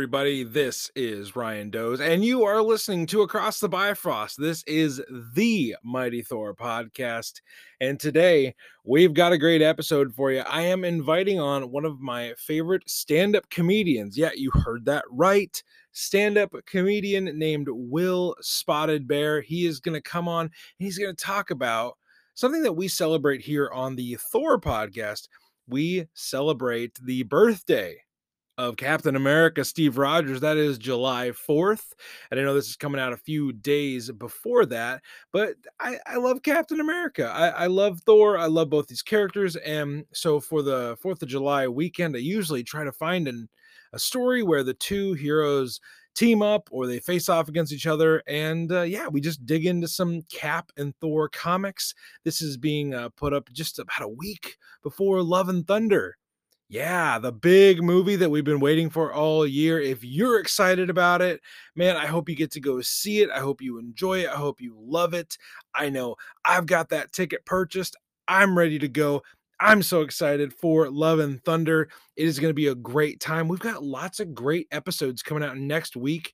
Everybody? This is Ryan Doze, and you are listening to Across the Bifrost. This is the Mighty Thor podcast. And today we've got a great episode for you. I am inviting on one of my favorite stand up comedians. Yeah, you heard that right. Stand up comedian named Will Spotted Bear. He is going to come on and he's going to talk about something that we celebrate here on the Thor podcast. We celebrate the birthday of Captain America Steve Rogers. That is July 4th. And I know this is coming out a few days before that, but I, I love Captain America. I, I love Thor. I love both these characters. And so for the 4th of July weekend, I usually try to find an, a story where the two heroes team up or they face off against each other. And uh, yeah, we just dig into some Cap and Thor comics. This is being uh, put up just about a week before Love and Thunder yeah, the big movie that we've been waiting for all year. If you're excited about it, man, I hope you get to go see it. I hope you enjoy it. I hope you love it. I know I've got that ticket purchased. I'm ready to go. I'm so excited for Love and Thunder. It is going to be a great time. We've got lots of great episodes coming out next week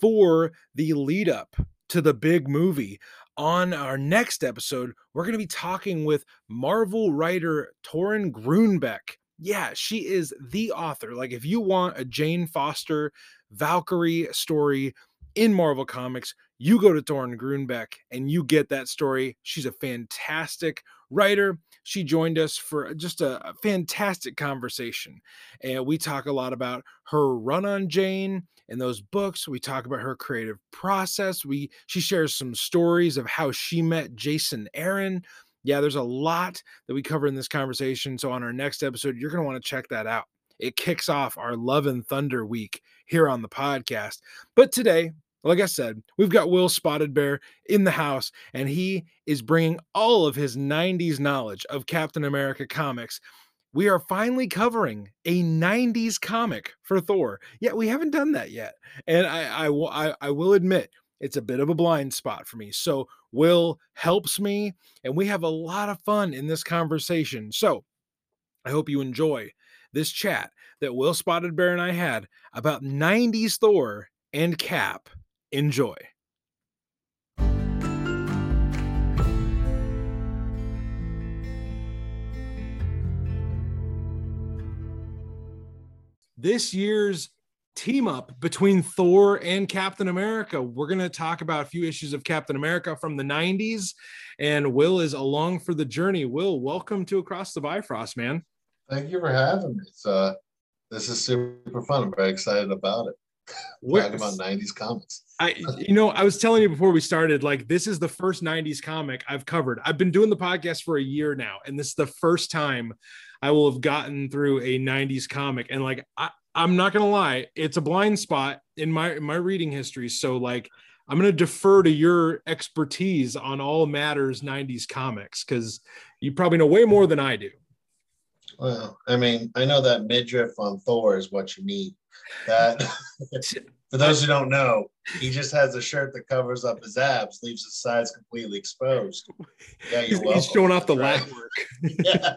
for the lead up to the big movie. On our next episode, we're going to be talking with Marvel writer Torunn Grønbekk yeah, she is the author. Like, if you want a Jane Foster Valkyrie story in Marvel Comics, you go to Torunn Grønbekk and you get that story. She's a fantastic writer. She joined us for just a, a fantastic conversation. And we talk a lot about her run on Jane and those books. We talk about her creative process. We she shares some stories of how she met Jason Aaron, yeah, there's a lot that we cover in this conversation. So on our next episode, you're going to want to check that out. It kicks off our Love and Thunder week here on the podcast. But today, like I said, we've got Will Spotted Bear in the house, and he is bringing all of his 90s knowledge of Captain America comics. We are finally covering a 90s comic for Thor. Yeah, we haven't done that yet. And I, I, I, I will admit, it's a bit of a blind spot for me. So Will helps me, and we have a lot of fun in this conversation. So I hope you enjoy this chat that Will Spotted Bear and I had about 90s Thor and Cap. Enjoy. This year's team up between Thor and Captain America. We're going to talk about a few issues of Captain America from the 90s, and Will is along for the journey. Will, welcome to Across the Bifrost, man. Thank you for having me. It's, uh, this is super fun. I'm very excited about it. Talking about 90s comics. I, you know, I was telling you before we started, like, this is the first 90s comic I've covered. I've been doing the podcast for a year now, and this is the first time I will have gotten through a 90s comic. And like, I, I'm not gonna lie, it's a blind spot in my in my reading history. So like I'm gonna defer to your expertise on all matters 90s comics because you probably know way more than I do. Well, I mean, I know that midriff on Thor is what you need. That for those who don't know, he just has a shirt that covers up his abs, leaves his sides completely exposed. Yeah, you're he's, he's showing off the right. lat work. yeah.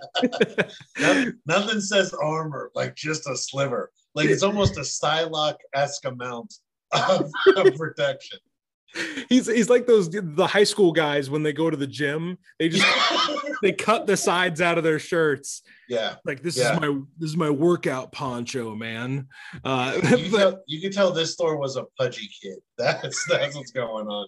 nothing, nothing says armor like just a sliver. Like it's almost a Psylocke esque amount of, of protection. He's he's like those the high school guys when they go to the gym. They just they cut the sides out of their shirts. Yeah, like this yeah. is my this is my workout poncho, man. Uh, you, can but, tell, you can tell this Thor was a pudgy kid. That's that's what's going on.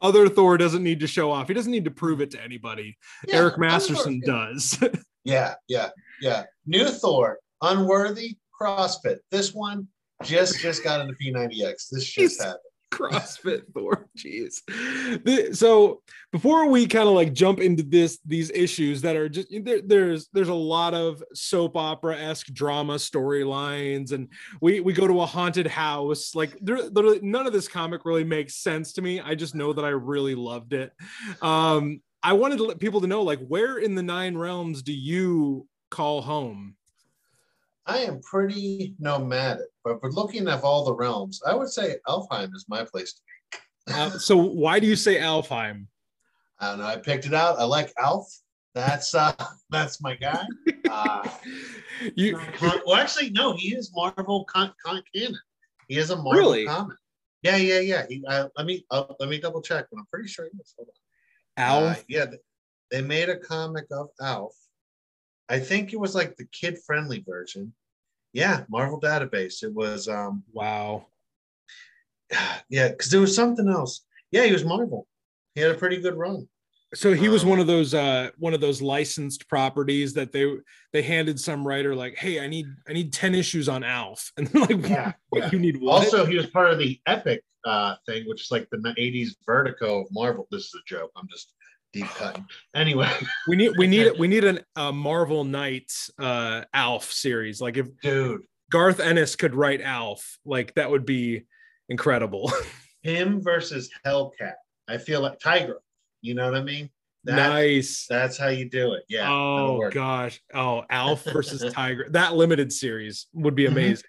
Other Thor doesn't need to show off. He doesn't need to prove it to anybody. Yeah, Eric Masterson does. yeah, yeah, yeah. New Thor, unworthy, CrossFit. This one just just got into P90X. This just happened. CrossFit Thor. Jeez. The, so before we kind of like jump into this, these issues that are just there, there's there's a lot of soap opera esque drama storylines, and we we go to a haunted house. Like there, there, none of this comic really makes sense to me. I just know that I really loved it. Um, I wanted to let people to know like where in the nine realms do you call home? I am pretty nomadic, but for looking at all the realms, I would say Alfheim is my place to be. uh, so why do you say Alfheim? I don't know. I picked it out. I like Alf. That's uh that's my guy. Uh, you, well, actually, no, he is Marvel con, con canon. He is a Marvel really? comic. Yeah, yeah, yeah. He, uh, let me uh, let me double check, but I'm pretty sure he was. Hold on. Alf. Uh, yeah, they made a comic of Alf. I think it was like the kid friendly version. Yeah, Marvel Database. It was. um Wow. Yeah, because there was something else. Yeah, he was Marvel. He had a pretty good run. So he was um, one of those uh one of those licensed properties that they they handed some writer like, hey, I need I need 10 issues on Alf. And they're like, yeah, yeah. you need what? Also, he was part of the epic uh thing, which is like the 80s vertigo of Marvel. This is a joke. I'm just deep cutting. Anyway. we need we need we need an a Marvel Knights uh Alf series. Like if dude Garth Ennis could write Alf, like that would be incredible. Him versus Hellcat. I feel like Tiger you know what I mean? That, nice. That's how you do it. Yeah. Oh gosh. Oh, Alf versus Tiger. That limited series would be mm-hmm. amazing.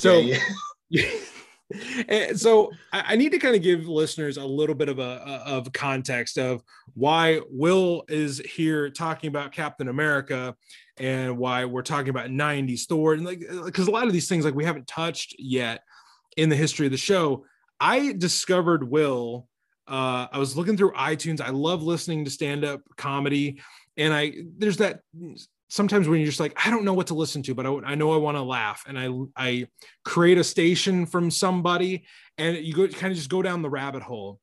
So, yeah, yeah. And so I need to kind of give listeners a little bit of a of context of why Will is here talking about Captain America and why we're talking about 90s Thor and like because a lot of these things like we haven't touched yet in the history of the show. I discovered Will uh, I was looking through iTunes. I love listening to stand up comedy. And I, there's that sometimes when you're just like, I don't know what to listen to, but I, I know I want to laugh. And I, I create a station from somebody and you go kind of just go down the rabbit hole.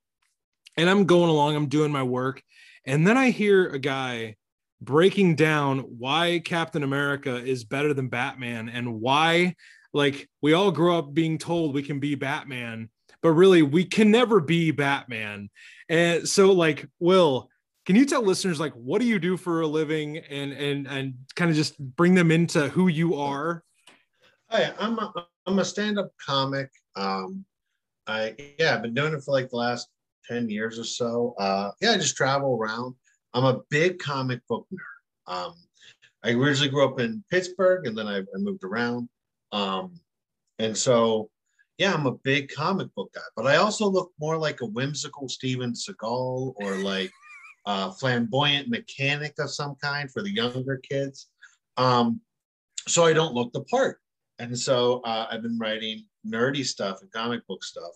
And I'm going along, I'm doing my work. And then I hear a guy breaking down why Captain America is better than Batman and why, like, we all grow up being told we can be Batman but really we can never be Batman. And so like Will, can you tell listeners like what do you do for a living and and and kind of just bring them into who you are? Hi, I'm a, I'm a stand-up comic. Um, I yeah, I've been doing it for like the last 10 years or so. Uh, yeah, I just travel around. I'm a big comic book nerd. Um, I originally grew up in Pittsburgh and then I, I moved around. Um, and so yeah, I'm a big comic book guy, but I also look more like a whimsical Steven Seagal or like a flamboyant mechanic of some kind for the younger kids. Um, so I don't look the part. And so uh, I've been writing nerdy stuff and comic book stuff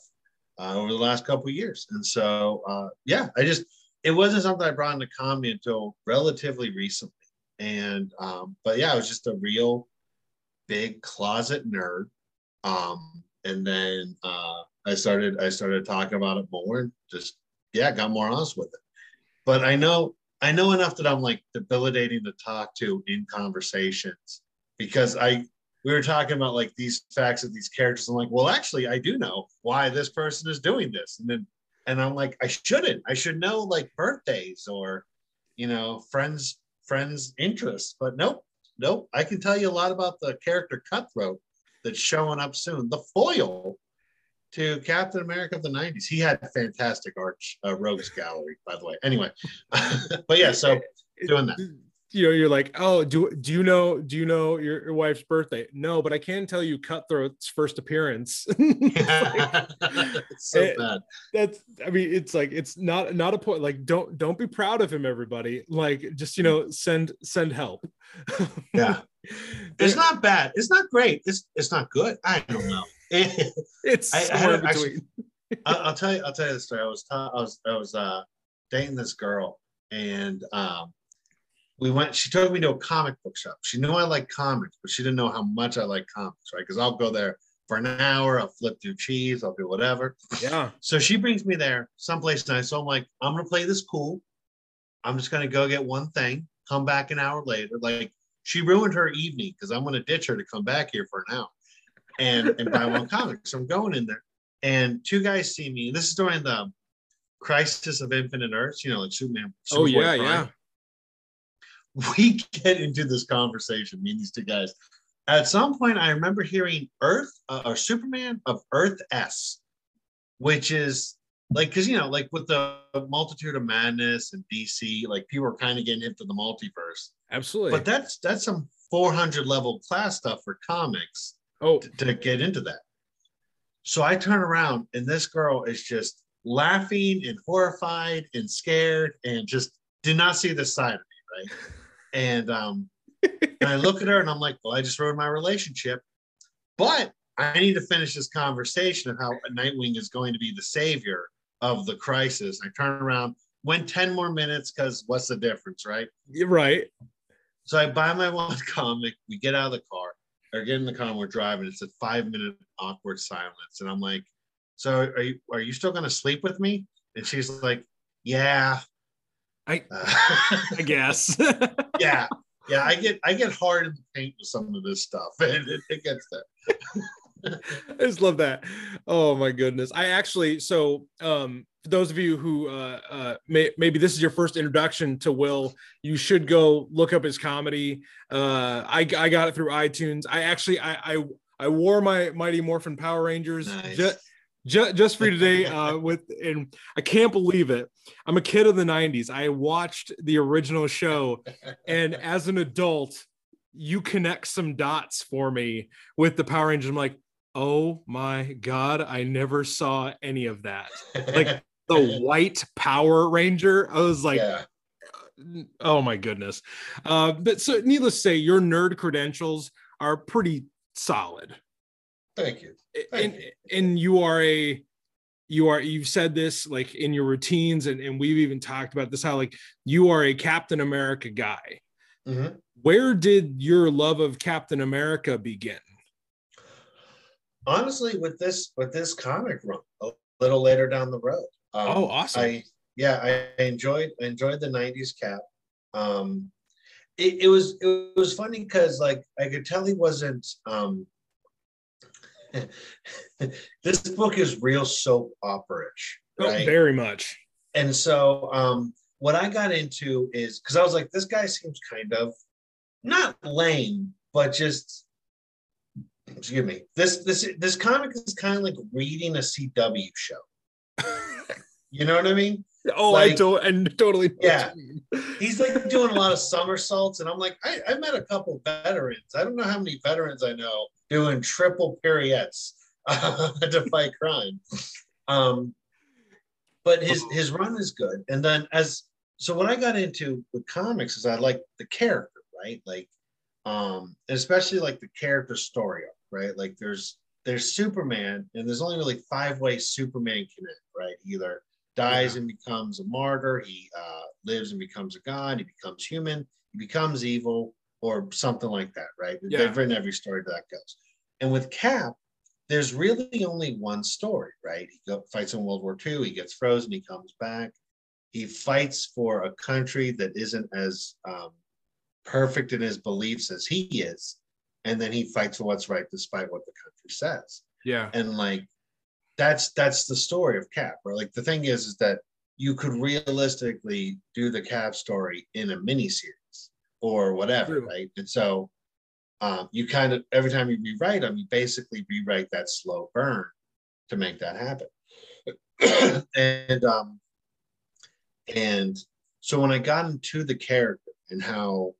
uh, over the last couple years. And so, uh, yeah, I just, it wasn't something I brought into comedy until relatively recently. And, um, but yeah, I was just a real big closet nerd. Um, and then uh, I started I started talking about it more and just yeah got more honest with it. But I know I know enough that I'm like debilitating to talk to in conversations because I we were talking about like these facts of these characters. I'm like, well, actually, I do know why this person is doing this, and then and I'm like, I shouldn't. I should know like birthdays or you know friends friends interests, but nope, nope. I can tell you a lot about the character Cutthroat that's showing up soon. The foil to Captain America of the 90s. He had a fantastic arch uh, rogues gallery, by the way. Anyway, but yeah, so doing that. You know, you're like, oh, do do you know do you know your, your wife's birthday? No, but I can tell you Cutthroat's first appearance. like, so it, bad. That's I mean, it's like it's not not a point. Like, don't don't be proud of him, everybody. Like, just you know, send send help. yeah. It's not bad. It's not great. It's it's not good. I don't know. it's I, I, actually, I'll, tell you. I'll tell you the story. I was I was I was uh, dating this girl, and um, we went. She took me to a comic book shop. She knew I like comics, but she didn't know how much I like comics, right? Because I'll go there for an hour. I'll flip through cheese. I'll do whatever. Yeah. So she brings me there someplace nice. So I'm like, I'm gonna play this cool. I'm just gonna go get one thing. Come back an hour later. Like she ruined her evening because I'm going to ditch her to come back here for an hour and, and buy one comic. So I'm going in there, and two guys see me. This is during the Crisis of Infinite Earths, you know, like Superman. oh, yeah, yeah. We get into this conversation, me and these two guys. At some point, I remember hearing Earth uh, or Superman of Earth S, which is like because you know like with the multitude of madness and dc like people are kind of getting into the multiverse absolutely but that's that's some 400 level class stuff for comics oh to, to get into that so i turn around and this girl is just laughing and horrified and scared and just did not see this side of me right and um and I look at her and I'm like, well, I just ruined my relationship. But I need to finish this conversation of how Nightwing is going to be the savior of the crisis. I turn around, went 10 more minutes because what's the difference, right? You're right. So I buy my one comic, we get out of the car, or get in the car and we're driving. It's a five minute awkward silence. And I'm like, So are you are you still gonna sleep with me? And she's like, Yeah. I Uh, I guess. yeah. Yeah, I get I get hard in the paint with some of this stuff. And it, it gets there. I just love that. Oh my goodness. I actually so um for those of you who uh uh may, maybe this is your first introduction to Will, you should go look up his comedy. Uh I I got it through iTunes. I actually I I I wore my Mighty Morphin Power Rangers Nice. ju- ju- just for today uh with and I can't believe it. I'm a kid of the 90s. I watched the original show and as an adult you connect some dots for me with the Power Rangers. I'm like, oh my god, I never saw any of that. Like the white Power Ranger. I was like, yeah. oh my goodness. Uh, but so needless to say, your nerd credentials are pretty solid. Thank you. And, you. and you are a you are you've said this like in your routines and, and we've even talked about this how like you are a captain america guy Mhm. where did your love of captain america begin Honestly, with this with this comic run, a little later down the road. Um, oh awesome I yeah, I enjoyed I enjoyed the '90s cap. Um, it, it was it was funny because like I could tell he wasn't. Um, this book is real soap opera-ish, Oh, very much and so um, what I got into is because I was like, this guy seems kind of not lame, but just excuse me. This this this comic is kind of like reading a CW show. You know what I mean? oh i don't and totally Yeah. He's like doing a lot of somersaults, and I'm like, I, I met a couple veterans. I don't know how many veterans I know doing triple pirouettes uh, to fight crime. Um, but his his run is good, and then as so what I got into with comics is I like the character, right? Like, um, and especially like the character story, arc, right? Like there's there's Superman, and there's only really five ways Superman can end, right? Either dies and becomes a martyr, he uh, lives and becomes a god, he becomes human, he becomes evil, or something like that, right? Yeah. They've written every story that goes. And with Cap, there's really only one story, right? He go, fights in World War II, he gets frozen, he comes back, he fights for a country that isn't as um, perfect in his beliefs as he is, and then he fights for what's right despite what the country says. Yeah. And like that's that's the story of cap or like the thing is is that you could realistically do the cap story in a mini series or whatever True. right? And so um, you kind of every time you rewrite them you basically rewrite that slow burn to make that happen. And um and so when i got into the character and how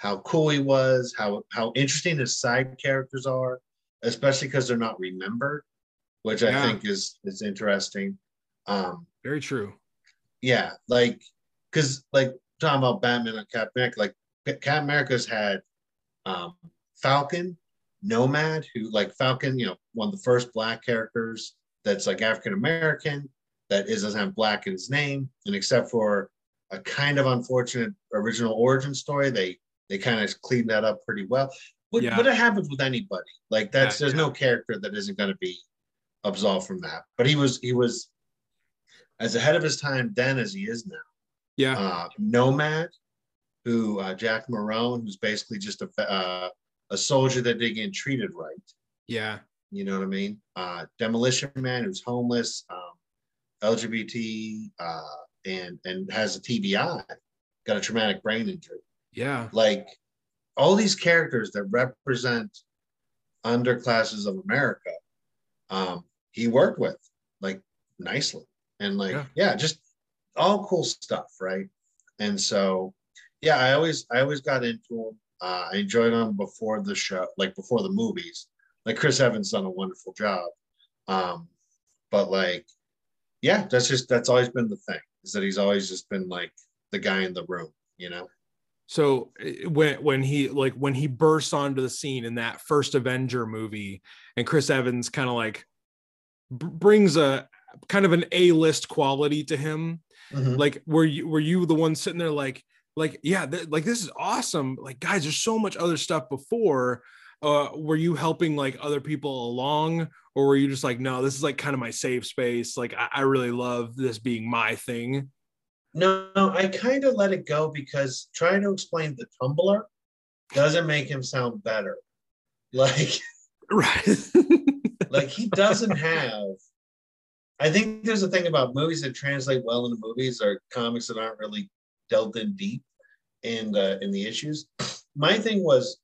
how cool he was how how interesting his side characters are especially because they're not remembered, which I think is is interesting. Um, very true yeah, like because like talking about Batman and Captain America, like Captain America's had um, Falcon, Nomad, who like Falcon, you know, one of the first black characters that's like African American that is doesn't have black in his name, and except for a kind of unfortunate original origin story, they they kind of cleaned that up pretty well. But, Yeah. but it happens with anybody. Like that's Yeah, there's yeah. no character that isn't going to be absolved from that. But he was he was as ahead of his time then as he is now yeah uh, Nomad, who uh, Jack Monroe, who's basically just a uh, a soldier that didn't get treated right. yeah You know what I mean? Uh, Demolition Man, who's homeless, um, LGBT, uh, and and has a TBI, got a traumatic brain injury. Yeah Like all these characters that represent underclasses of America, um, he worked with like nicely and like Yeah. yeah. just all cool stuff, right? And so yeah, I always I always got into them. Uh, I enjoyed them before the show, like before the movies. Like Chris Evans done a wonderful job. Um, but like, yeah, that's just that's always been the thing is that he's always just been like the guy in the room, you know. So eh, when when he like when he bursts onto the scene in that first Avenger movie, and Chris Evans kind of like b- brings a kind of an A list quality to him. Mhm. Like were you were you the one sitting there like like yeah th- like this is awesome like guys there's so much other stuff before uh were you helping like other people along or were you just like no this is like kind of my safe space like I, I really love this being my thing No, I kind of let it go because trying to explain the tumbler doesn't make him sound better. Like, right like he doesn't have. I think there's a thing about movies that translate well into movies or comics that aren't really delved in deep in uh, in the issues. My thing was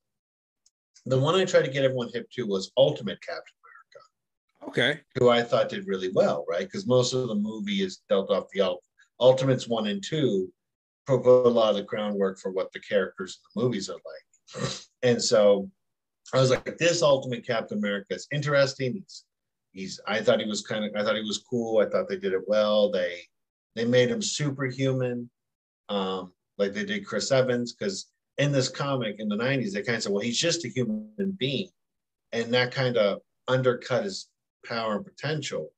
the one I tried to get everyone hip to was Ultimate Captain America. okay who I thought did really well, right? Because most of the movie is dealt off the Ultimates one and two provide a lot of the groundwork for what the characters in the movies are like. And so I was like, this Ultimate Captain America is interesting. He's, he's I thought he was kind of I thought he was cool. I thought they did it well. They they made him superhuman, um, like they did Chris Evans, because in this comic in the 90s, they kind of said, well, he's just a human being. And that kind of undercut his power and potential,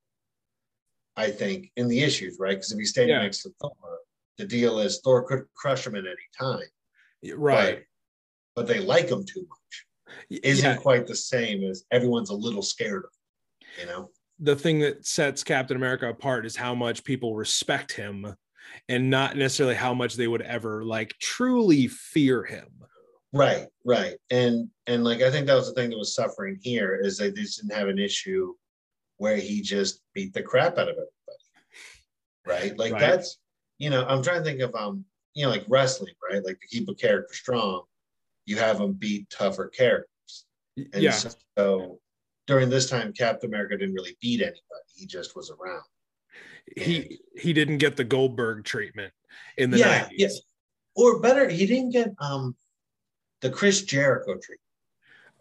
I think, in the issues, right? Because if he stayed Yeah. next to Thor, the deal is Thor could crush him at any time. right But, but they like him too much. Isn't yeah, quite the same as everyone's a little scared of him, you know? the thing that sets captain america apart is how much people respect him and not necessarily how much they would ever like truly fear him Right, right. And and like I think that was the thing that was suffering here is they just didn't have an issue where he just beat the crap out of everybody. Right? Like Right. that's you know, I'm trying to think of um, you know, like wrestling, right? Like to keep a character strong, you have them beat tougher characters. And yeah so during this time, Captain America didn't really beat anybody. He just was around. he he didn't get the goldberg treatment in the yeah, 90s yes. Or better, he didn't get um the Chris Jericho treatment.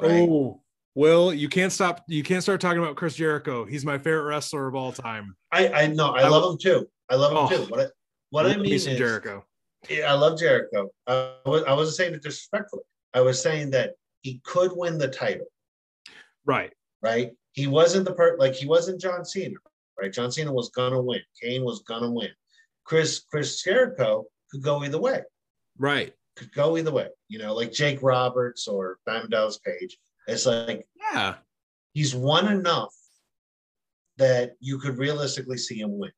Right. Oh, Will, you can't stop. You can't start talking about Chris Jericho. He's my favorite wrestler of all time. I I know I I- love him too. I love him Oh. too. What I what I mean is Jericho. Yeah, I love Jericho. Uh, I, was, I wasn't saying it disrespectfully. I was saying that he could win the title, Right. right? He wasn't the part like he wasn't John Cena, right? John Cena was gonna win. Kane was gonna win. Chris Chris Jericho could go either way. Right. Could go either way. You know, like Jake Roberts or Diamond Dallas Page. It's like Yeah. he's won enough that you could realistically see him win,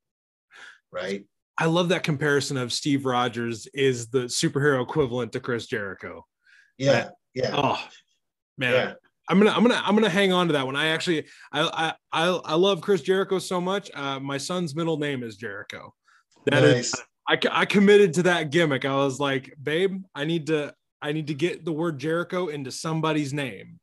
right? I love that comparison of Steve Rogers is the superhero equivalent to Chris Jericho. Yeah, yeah, Oh man. yeah. I'm gonna I'm gonna I'm gonna hang on to that one. I actually I I I, I love Chris Jericho so much. Uh, my son's middle name is Jericho. That is nice. I, I committed to that gimmick. I was like, babe, I need to I need to get the word Jericho into somebody's name.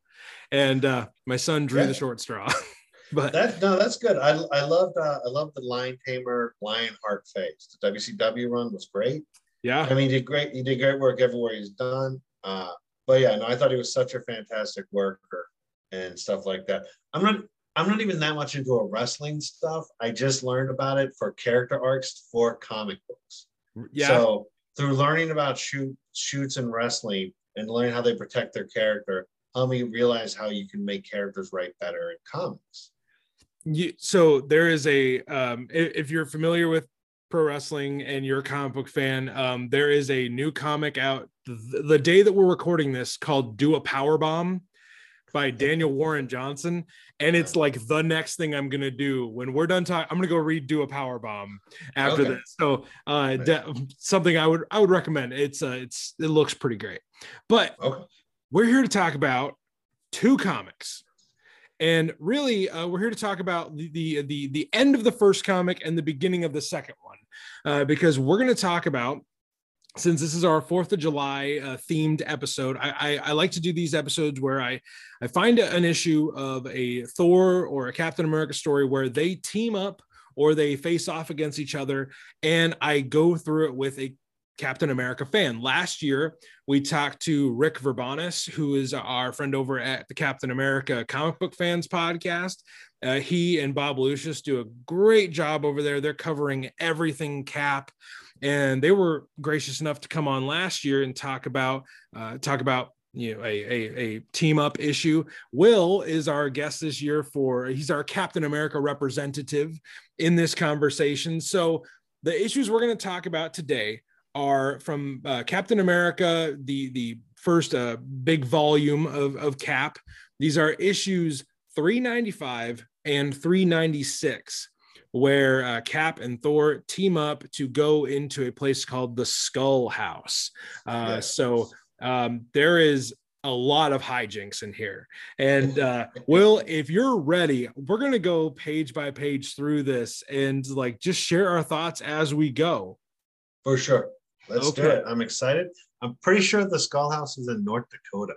And uh, my son drew Yeah. the short straw. but That no, that's good. I I loved uh, I loved the Lion Tamer Lionheart phase. The WCW run was great. yeah, I mean, he did great. He did great work everywhere he's done. Uh, but yeah, no, I thought he was such a fantastic worker and stuff like that. I'm not. I'm not even that much into a wrestling stuff. I just learned about it for character arcs for comic books. yeah, So through learning about shoot shoots and wrestling and learning how they protect their character, helped me realize how you can make characters write better in comics. you, so there is a um i- if you're familiar with pro wrestling and you're a comic book fan um there is a new comic out th- the day that we're recording this called do a power bomb by daniel warren johnson. And it's like the next thing i'm gonna do when we're done talking i'm gonna go read do a power bomb after Okay. this. So uh de- something i would i would recommend. It's uh it's it looks pretty great. But Okay. We're here to talk about two comics. And really uh, we're here to talk about the, the the the end of the first comic and the beginning of the second one uh, because we're going to talk about since this is our fourth of july uh, themed episode I, I i like to do these episodes where i i find an issue of a thor or a captain america story where they team up or they face off against each other and i go through it with a captain america fan last year we talked to Rick Verbanis, who is our friend over at the Captain America Comic Book Fans podcast. Uh, he and Bob Lucius do a great job over there. They're covering everything Cap. and they were gracious enough to come on last year and talk about uh, talk about you know a, a, a team up issue will is our guest this year for he's our captain america representative in this conversation so the issues we're going to talk about today are from uh, captain america the the first uh, big volume of, of cap these are issues 395 and 396 where uh, Cap and Thor team up to go into a place called the Skull House. Uh, yes. So um, there is a lot of hijinks in here. And uh, Will, if you're ready, we're going to go page by page through this and like just share our thoughts as we go. For sure. Let's okay. do it. I'm excited. I'm pretty sure the Skull House is in North Dakota.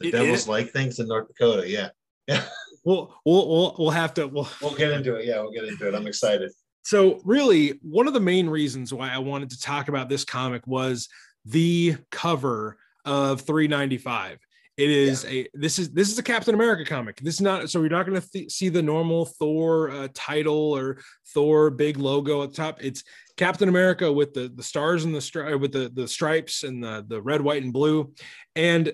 The it, Devils it, like things in North Dakota. Yeah. Yeah. We'll, we'll, we'll, we'll have to, we'll, we'll get into it. Yeah. We'll get into it. I'm excited. So, really, one of the main reasons why I wanted to talk about this comic was the cover of 395 it is yeah. a this is this is a captain america comic this is not so you're not going to th- see the normal thor uh, title or thor big logo at the top it's captain america with the the stars and the stri- with the the stripes and the the red white and blue. And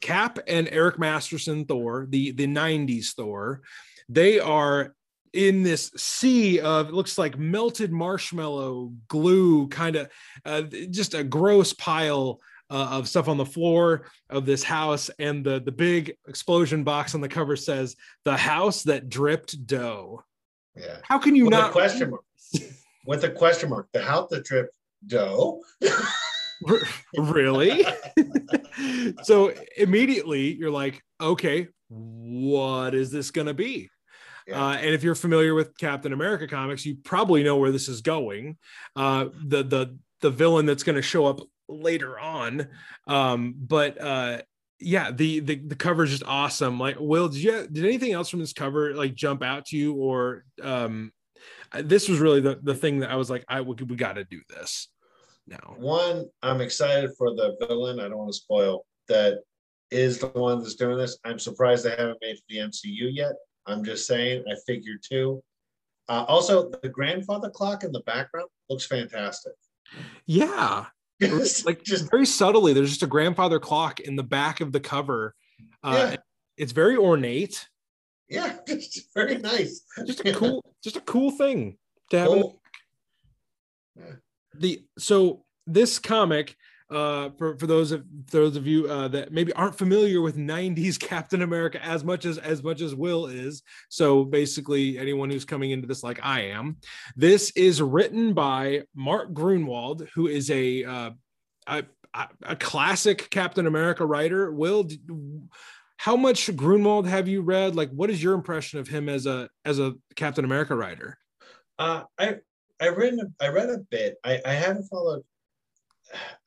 cap and eric masterson thor the the 90s thor they are in this sea of it looks like melted marshmallow glue kind of uh, just a gross pile uh, of stuff on the floor of this house. And the the big explosion box on the cover says the house that dripped dough. Yeah. How can you with not question with a question mark the house the trip dough really so immediately you're like okay what is this going to be yeah. Uh, and if you're familiar with Captain America comics, you probably know where this is going. Uh, the the the villain that's going to show up later on. Um, but uh, yeah, the, the the cover is just awesome. Like, Will, did you did anything else from this cover like jump out to you, or um, this was really the the thing that I was like, I we, we got to do this now. One, I'm excited for the villain. I don't want to spoil that is the one that's doing this. I'm surprised they haven't made the MCU yet. I'm just saying. I figure too. Uh, also, the grandfather clock in the background looks fantastic. Yeah, like just very subtly. There's just a grandfather clock in the back of the cover. Uh, yeah. It's very ornate. Yeah, just very nice. Just a cool, just a cool thing to have. Cool. Yeah. The so this comic uh, for for those of those of you uh, that maybe aren't familiar with 90s Captain America as much as as much as Will is. So basically, anyone who's coming into this like I am, this is written by Mark Gruenwald, who is a uh, a, a classic Captain America writer. Will, how much Gruenwald have you read? Like, what is your impression of him as a as a Captain America writer? Uh, I I read I read a bit. I, I haven't followed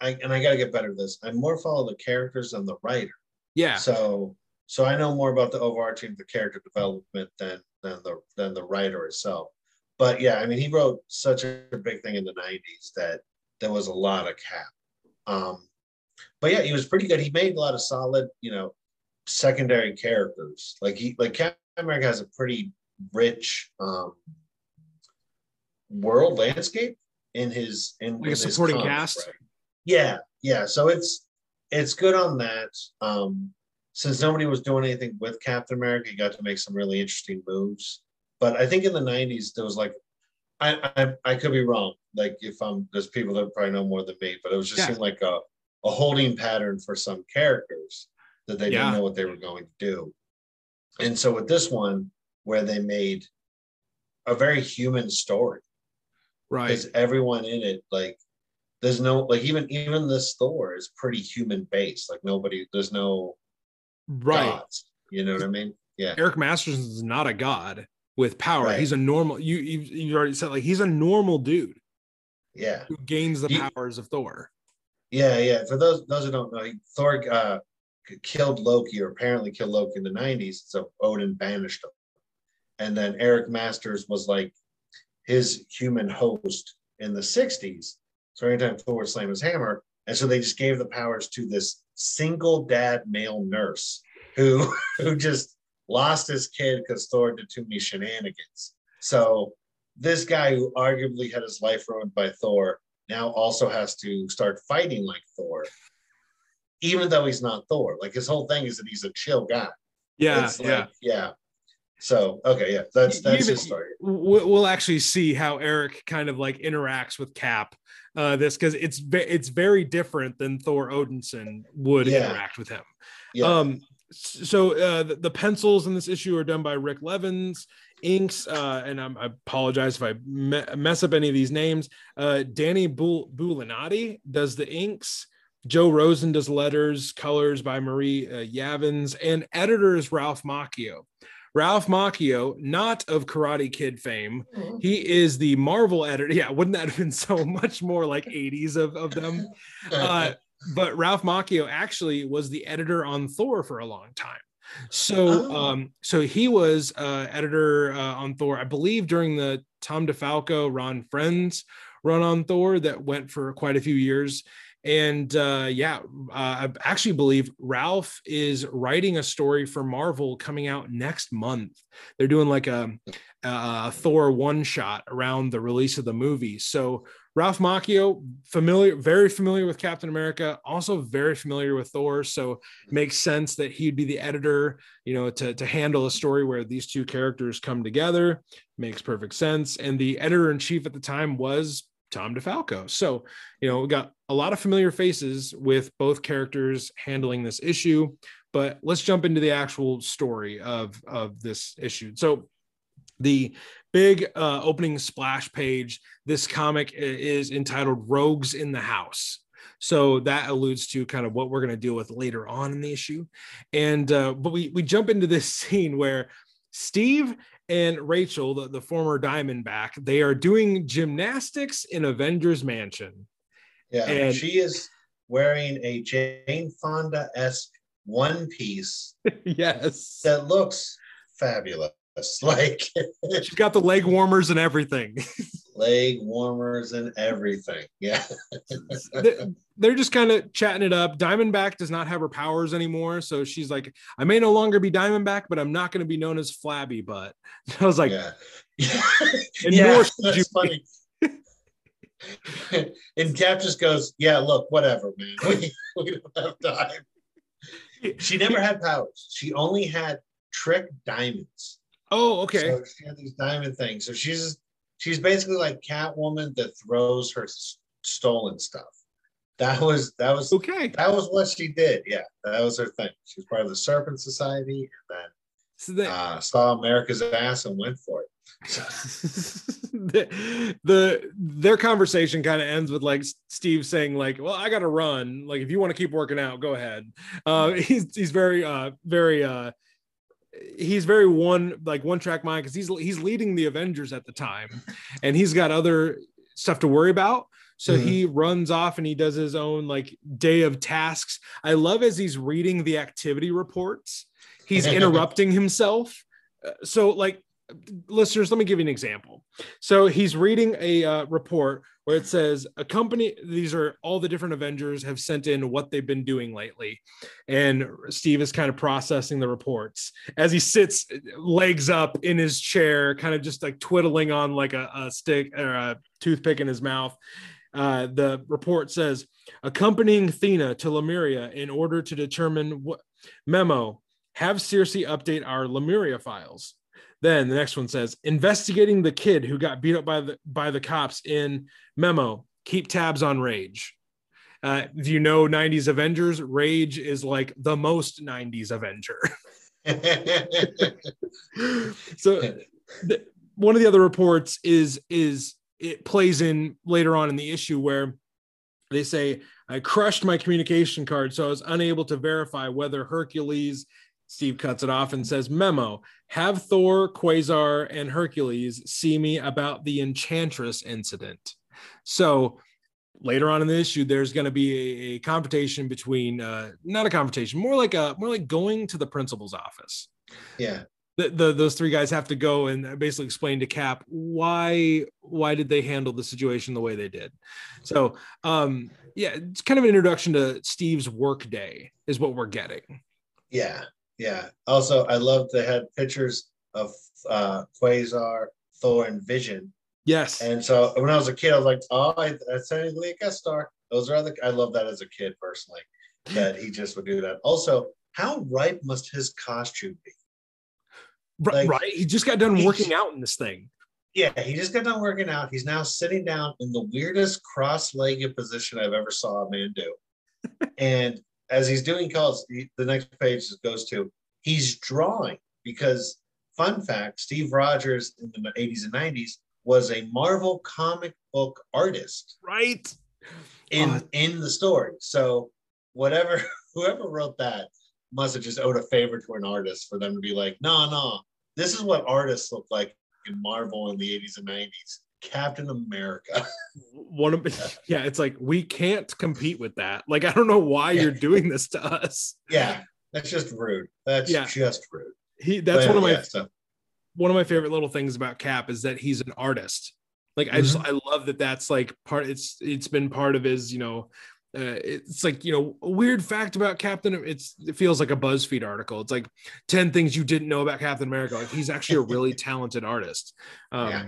I and I got to get better at this. I more follow the characters than the writer. Yeah. So so I know more about the overarching the character development than than the than the writer itself. But yeah, I mean, he wrote such a big thing in the '90s that there was a lot of cap. Um, but yeah, he was pretty good. He made a lot of solid, you know, secondary characters. Like he like Captain America has a pretty rich um, world landscape in his in, like in a supporting cast. Right? Yeah, yeah. So it's it's good on that. Um, since nobody was doing anything with Captain America, he got to make some really interesting moves. But I think in the '90s there was like, I I, I could be wrong. Like if I'm there's people that probably know more than me, but it was just yeah. seemed like a a holding pattern for some characters that they yeah. didn't know what they were going to do. And so with this one, where they made a very human story, right? Because everyone in it, like there's no like even even this Thor is pretty human based. Like nobody, there's no right. Gods, you know what I mean? Yeah. Eric Masterson is not a god with power. Right. He's a normal. You, you you already said like he's a normal dude. Yeah. Who gains the powers of Thor. Yeah, yeah. For those those who don't know, Thor uh, killed Loki, or apparently killed Loki in the '90s. So Odin banished him, and then Eric Masters was like his human host in the '60s so anytime Thor would slam his hammer, and so they just gave the powers to this single dad male nurse who who just lost his kid because Thor did too many shenanigans. So this guy who arguably had his life ruined by Thor now also has to start fighting like Thor, even though he's not Thor. Like his whole thing is that he's a chill guy. Yeah, yeah. yeah. So okay, yeah, that's that's Even- his story. we- we'll actually see how Eric kind of like interacts with Cap. Uh, this because it's it's very different than Thor Odinson would Yeah. interact with him. Yeah. Um, so uh, the, the pencils in this issue are done by Rik Levins. Inks, uh, and I'm, I apologize if I me- mess up any of these names. Uh, Danny Bul- Bulanadi does the inks. Joe Rosen does letters, colors by Marie uh, Yavins, and editor is Ralph Macchio. Ralph Macchio, not of Karate Kid fame, he is the Marvel editor. Yeah, wouldn't that have been so much more like 80s of, of them? Uh, but Ralph Macchio actually was the editor on Thor for a long time. So, Oh. um, so he was uh, editor uh, on Thor, I believe, during the Tom DeFalco, Ron Frenz run on Thor that went for quite a few years. And uh, yeah, uh, I actually believe Ralph is writing a story for Marvel coming out next month. They're doing like a, a Thor one shot around the release of the movie. So Ralph Macchio, familiar, very familiar with Captain America, also very familiar with Thor. So makes sense that he'd be the editor, you know, to, to handle a story where these two characters come together. Makes perfect sense. And the editor in chief at the time was Tom DeFalco. So, you know, we got a lot of familiar faces with both characters handling this issue. But let's jump into the actual story of, of this issue. So the big uh, opening splash page this comic is entitled rogues in the house. So that alludes to kind of what we're going to deal with later on in the issue. And uh, but we we jump into this scene where steve and rachel the, the former diamondback they are doing gymnastics in avengers mansion. Yeah, And- she is wearing a Jane Fonda esque one piece yes. that looks fabulous. Like she's got the leg warmers and everything leg warmers and everything. Yeah. They- they're just kind of chatting it up. Diamondback does not have her powers anymore, so she's like, "I may no longer be Diamondback, but I'm not going to be known as Flabby Butt." I was like, yeah. And yeah, nor that's you funny. and Cap just goes, Yeah, look, whatever, man. We, we don't have time. She never had powers. She only had trick diamonds. "Oh, okay, So she had these diamond things. So she's she's basically like Catwoman that throws her s- stolen stuff. That was that was okay." that was what she did. Yeah, that was her thing. She was part of the Serpent Society, and So then uh, saw America's ass and went for it. the, the their conversation kind of ends with like Steve saying like, "Well, I got to run. Like, if you want to keep working out, go ahead." Uh, he's he's very uh very uh he's very one like one track mind because he's he's leading the Avengers at the time, and he's got other stuff to worry about. So Mhm. he runs off and he does his own like day of tasks. I love as he's reading the activity reports, he's interrupting himself. Uh, So like listeners, let me give you an example. So he's reading a uh, report where it says a company, these are all the different Avengers have sent in what they've been doing lately. And Steve is kind of processing the reports as he sits legs up in his chair, kind of just like twiddling on like a, a stick or a toothpick in his mouth. Uh, the report says accompanying Thena to Lemuria in order to determine what memo have Circe update our Lemuria files. Then the next one says investigating the kid who got beat up by the by the cops in memo. Keep tabs on Rage. Uh, if you know 90s Avengers, Rage is like the most 90s Avenger. so one of the other reports is is it plays in later on in the issue where they say I crushed my communication card, so I was unable to verify whether Hercules. Steve cuts it off and says, "Memo: Have Thor, Quasar, and Hercules see me about the Enchantress incident." So later on in the issue, there's going to be a, a confrontation between, uh, not a confrontation, more like a more like going to the principal's office yeah. the, the those three guys have to go and basically explain to Cap why why did they handle the situation the way they did. So um yeah, it's kind of an introduction to Steve's work day is what we're getting. Yeah, yeah. Also, I loved they had pictures of uh, Quasar, Thor, and Vision Yes. And so when I was a kid, I was like, oh, I, that's technically a guest star. Those are other. I love that as a kid personally, that he just would do that. Also, how ripe must his costume be? right, like, right. He just got done working out in this thing. Yeah, he just got done working out. He's now sitting down in the weirdest cross-legged position I've ever saw a man do. and as he's doing calls, he, the next page goes to he's drawing because fun fact: Steve Rogers in the 80s and 90s was a Marvel comic book artist Right. in Oh. in the story. So whatever whoever wrote that must have just owed a favor to an artist for them to be like, no, no, this is what artists look like in Marvel in the 80s and 90s. Captain America. One of yeah, it's like we can't compete with that. Like I don't know why Yeah. you're doing this to us. yeah, that's just rude. That's Yeah. just rude. He that's But, one of my yeah, so- one of my favorite little things about Cap is that he's an artist. Like I just Mm-hmm. I love that that's like part. It's it's been part of his you know. Uh, it's like you know a weird fact about Captain. It's it feels like a BuzzFeed article. It's like ten things you didn't know about Captain America. Like he's actually a really talented artist. Um, Yeah.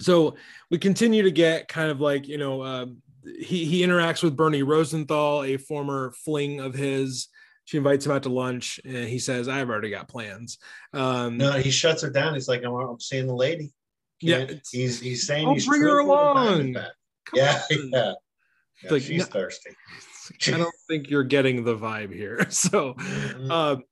So we continue to get kind of like you know um, he he interacts with Bernie Rosenthal, a former fling of his. She invites him out to lunch, and he says, "I've already got plans." Um, no, he shuts her down. He's like, I'm, I'm seeing the lady. Yeah, Can't- it's- he's he's saying I'll he's bring her truthful, the time is along. Yeah, yeah. yeah Like, she's no- thirsty. I don't think you're getting the vibe here. So Mhm. um,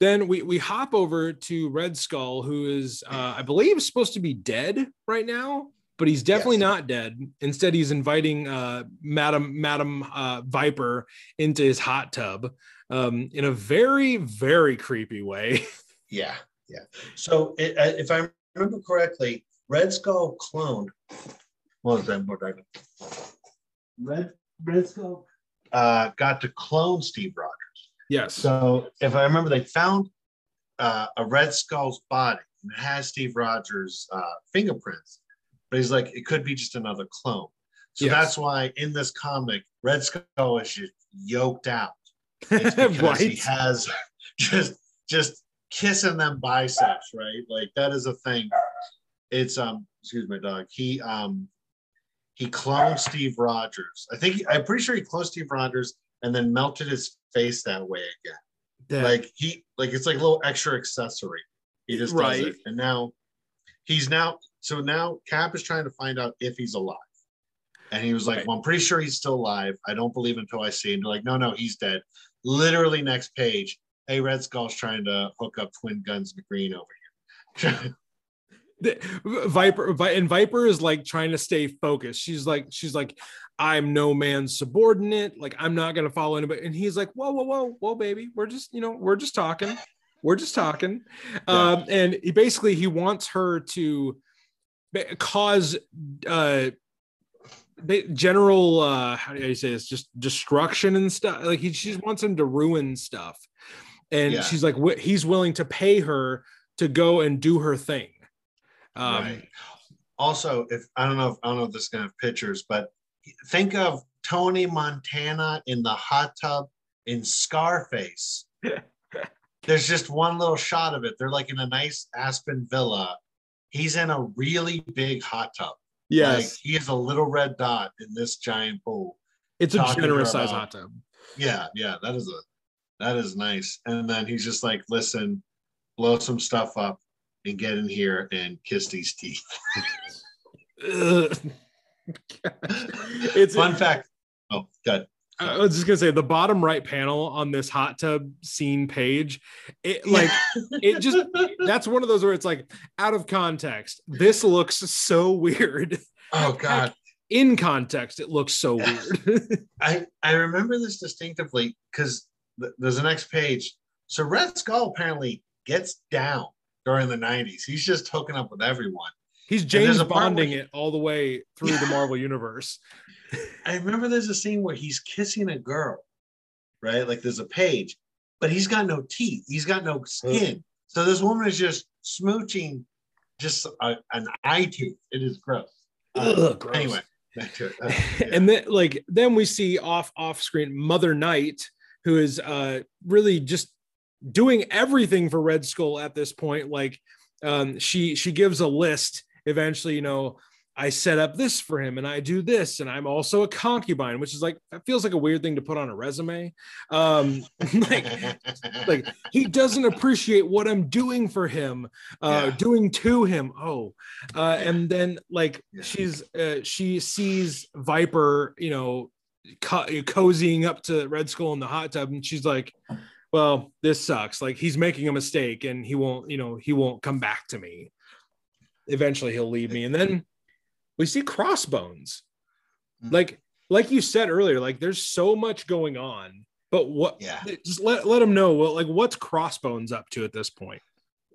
then we we hop over to Red Skull, who is uh, I believe supposed to be dead right now, but he's definitely Yes. not dead. Instead, he's inviting uh, Madam Madam uh, Viper into his hot tub um, in a very very creepy way. Yeah, yeah. So it, uh, if I remember correctly, Red Skull cloned. What was that? What I- Red Red Skull uh, got to clone Steve Rogers. Yes. So if I remember, they found uh, a Red Skull's body and it has Steve Rogers' uh, fingerprints, but he's like, it could be just another clone. So Yes. that's why in this comic, Red Skull is just yoked out. It's because he has just just kissing them biceps, right? Like that is a thing. It's um, excuse my dog. He um he cloned Steve Rogers. I think I'm pretty sure he cloned Steve Rogers and then melted his face that way again. Dead. Like he like it's like a little extra accessory. He just does Right. it. And now he's now so now Cap is trying to find out if he's alive. And he was like, Right. Well, I'm pretty sure he's still alive. I don't believe until I see him. They're like, no, no, he's dead. Literally next page. Hey, Red Skull's trying to hook up twin guns McGreen over here. the, Viper Vi- and Viper is like trying to stay focused. She's like, she's like, I'm no man's subordinate. Like, I'm not gonna follow anybody. And he's like, whoa, whoa, whoa, whoa, baby. We're just, you know, we're just talking. We're just talking. Yeah. Um, and he basically he wants her to cause uh general uh how do you say this just destruction and stuff like he she just wants him to ruin stuff and Yeah. she's like he's willing to pay her to go and do her thing um right. Also, if I don't know if I don't know if this is gonna have pictures, but think of Tony Montana in the hot tub in Scarface. There's just one little shot of it. They're like in a nice Aspen villa. He's in a really big hot tub. yes Like he is a little red dot in this giant pool. it's a generous size hot tub Yeah, yeah, that is a that is nice. And then he's just like, listen, blow some stuff up and get in here and kiss these teeth. It's Fun fact. Oh, good. I was just gonna say the bottom right panel on this hot tub scene page, it like it just that's one of those where it's like out of context. This looks so weird. oh God. In context, it looks so weird. I I remember this distinctively because th- there's the next page. So Red Skull apparently gets down during the 90s. He's just hooking up with everyone. He's James Bonding it all the way through the Marvel universe. I remember there's a scene where he's kissing a girl, right? Like there's a page, but he's got no teeth. He's got no skin. So this woman is just smooching just a, an eye tooth. It is gross. Uh, gross. Anyway, it. Uh, yeah. and then like then we see off off screen Mother Night, who is uh really just doing everything for Red Skull at this point. Like um she she gives a list eventually, you know, I set up this for him and I do this and I'm also a concubine, which is like that feels like a weird thing to put on a resume. Um, like, like he doesn't appreciate what I'm doing for him, uh, yeah. doing to him. Oh, uh, and then like she's uh, she sees Viper, you know, co- cozying up to Red Skull in the hot tub, and she's like, "Well, this sucks. Like he's making a mistake, and he won't, you know, he won't come back to me." Eventually, he'll leave me, and then we see crossbones. Mm-hmm. like like you said earlier like there's so much going on but what yeah. just let, let them know well like what's crossbones up to at this point?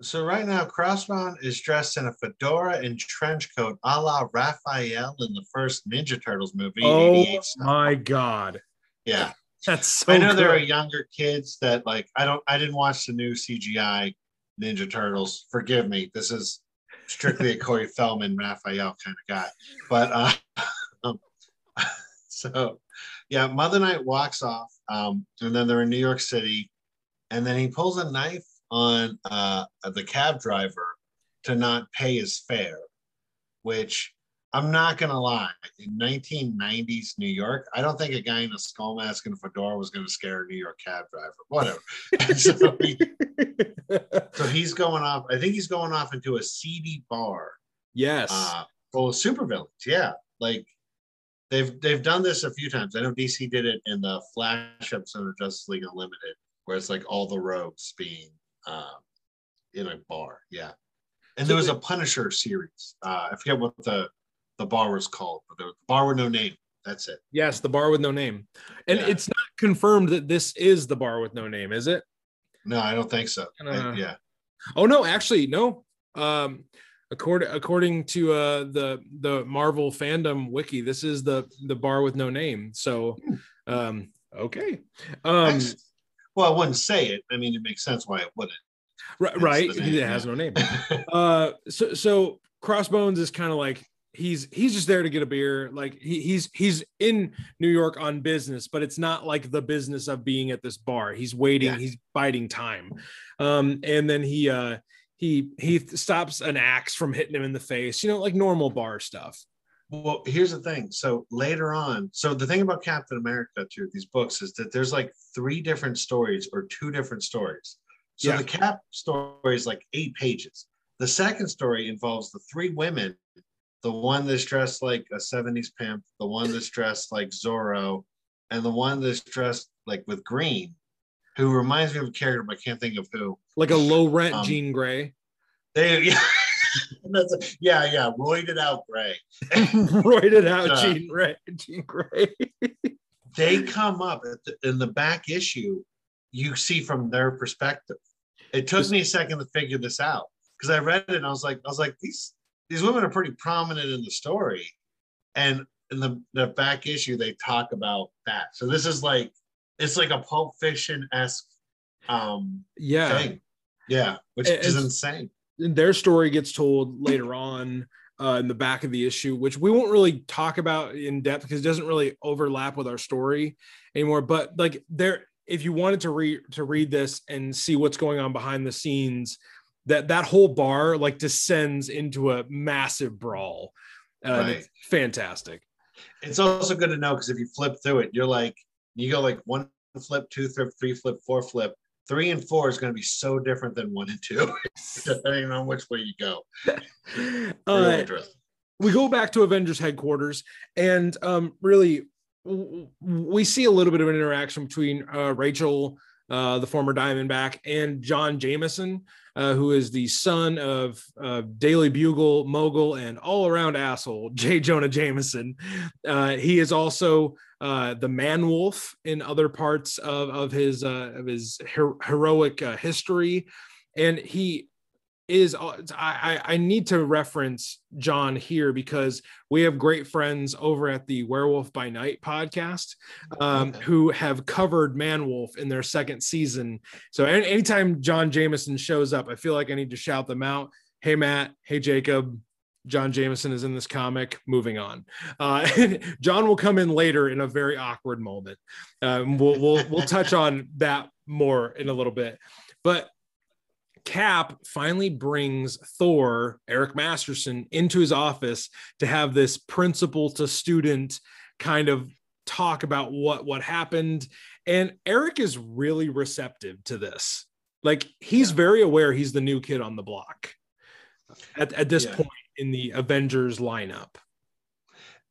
So right now crossbone is dressed in a fedora and trench coat a la raphael in the first ninja turtles movie oh my god. Yeah that's so i know good. there are younger kids that like i don't i didn't watch the new cgi ninja turtles forgive me this is strictly a Corey Feldman, Raphael kind of guy. But uh, um, so, yeah, Mother Night walks off, um, and then they're in New York City, and then he pulls a knife on uh, the cab driver to not pay his fare, which I'm not gonna lie. In 1990s New York, I don't think a guy in a skull mask and a fedora was gonna scare a New York cab driver. Whatever. so, he, so, he's going off. I think he's going off into a seedy bar. Yes. Uh, full of supervillains. Yeah, like they've they've done this a few times. I know DC did it in the Flash episode of Justice League Unlimited, where it's like all the rogues being um, in a bar. Yeah. And there was a Punisher series. Uh, I forget what the the bar was called, but the bar with no name. That's it. Yes, the bar with no name. And yeah. it's not confirmed that this is the bar with no name, is it? No, I don't think so. Uh, I, yeah. Oh no, actually, no. Um, according according to uh the the Marvel fandom wiki, this is the the bar with no name. So, um, okay. Um, well, I wouldn't say it. I mean, it makes sense why it wouldn't. Right, right. It has no name. uh, so so Crossbones is kind of like he's he's just there to get a beer. Like he, he's he's in new york on business but it's not like the business of being at this bar. He's waiting yeah. he's biding time. Um and then he uh he he stops an axe from hitting him in the face you know like normal bar stuff. Well here's the thing. So later on so the thing about captain america too these books is that there's like three different stories or two different stories. So yeah. the cap story is like eight pages. The second story involves the three women the one that's dressed like a 70s pimp, the one that's dressed like Zorro, and the one that's dressed like with green, who reminds me of a character, but I can't think of who. Like a low rent um, Jean Grey. They yeah. A, yeah, yeah, roided out Gray. roided out uh, Jean Grey. Jean Grey. they come up the, in the back issue. You see from their perspective. It took me a second to figure this out because I read it and I was like, I was like, these these women are pretty prominent in the story, and in the, the back issue they talk about that. So this is like it's like a Pulp Fiction esque, um, yeah, thing. yeah, which is insane. Their story gets told later on. Uh, in the back of the issue, which we won't really talk about in depth because it doesn't really overlap with our story anymore. But like there, if you wanted to read to read this and see what's going on behind the scenes, that that whole bar like descends into a massive brawl. Uh, right. It's fantastic. It's also good to know because if you flip through it, you're like you go like one flip, two flip, three flip, four flip. Three and four is going to be so different than one and two, depending on which way you go. uh, we go back to Avengers headquarters, and um, really, we see a little bit of an interaction between uh, Rachel, uh, the former Diamondback, and John Jameson, uh, who is the son of uh, Daily Bugle mogul and all around asshole, J. Jonah Jameson. Uh, he is also uh, the man wolf in other parts of, of his, uh, of his her- heroic history. And he is uh, I, I need to reference John here because we have great friends over at the Werewolf by Night podcast um, okay. who have covered Manwolf in their second season. So any, anytime John Jameson shows up, I feel like I need to shout them out. Hey Matt, hey Jacob, John Jameson is in this comic. Moving on. Uh, John will come in later in a very awkward moment. Um, we'll, we'll we'll touch on that more in a little bit, but Cap finally brings Thor, Eric Masterson, into his office to have this principal to student kind of talk about what what happened and Eric is really receptive to this. Like he's yeah. very aware he's the new kid on the block at, at this yeah. point in the Avengers lineup.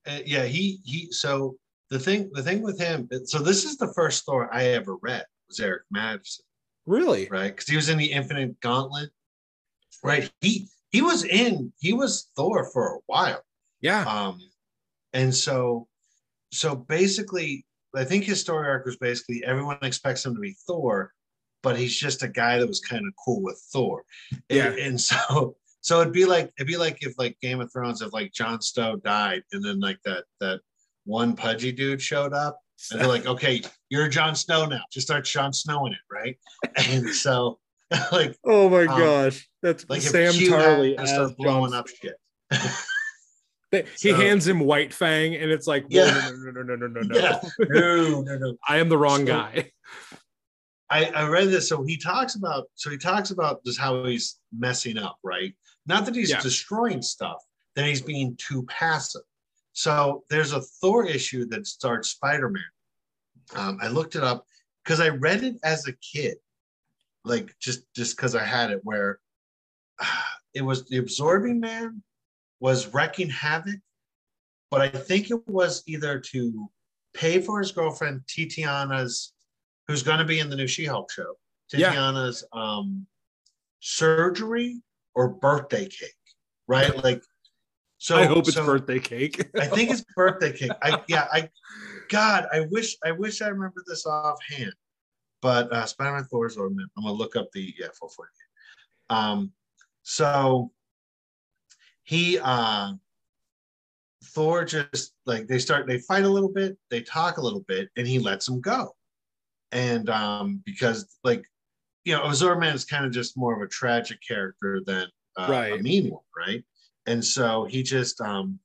Uh, yeah, he he so the thing the thing with him so this is the first Thor I ever read was Eric Masterson. Really? Right? Because he was in the Infinite Gauntlet. Right. He he was in he was Thor for a while. Yeah. Um and so so basically I think his story arc was basically everyone expects him to be Thor, but he's just a guy that was kind of cool with Thor. Yeah. And, and so so it'd be like it'd be like if like Game of Thrones if like Jon Snow died and then like that that one pudgy dude showed up and they're like, okay, you're Jon Snow now. Just start Jon Snow in it, right? And so like oh my um, gosh, that's like Sam Tarly start blowing John... up shit. he so, hands him White Fang, and it's like, yeah. no, no, no, no, no, no, yeah. no, no, no. I am the wrong so, guy. I, I read this. So he talks about, so he talks about just how he's messing up, right? Not that he's yeah. destroying stuff, that he's being too passive. So there's a Thor issue that starts Spider-Man. Um, I looked it up because I read it as a kid, like just just because I had it, where uh, it was the Absorbing Man was wrecking havoc, but I think it was either to pay for his girlfriend Tatiana's, who's going to be in the new She-Hulk show, Tatiana's yeah. um, surgery or birthday cake, right? Like, so I hope it's so birthday cake. I think it's birthday cake. I yeah, I God, I wish I wish I remember this offhand. But uh Spider-Man Thor's ornament. I'm gonna look up the yeah, 448. Um, so he uh Thor just like they start they fight a little bit, they talk a little bit, and he lets him go. And um because like you know, Azor-Man is kind of just more of a tragic character than uh, right. a mean one, right? And so he just um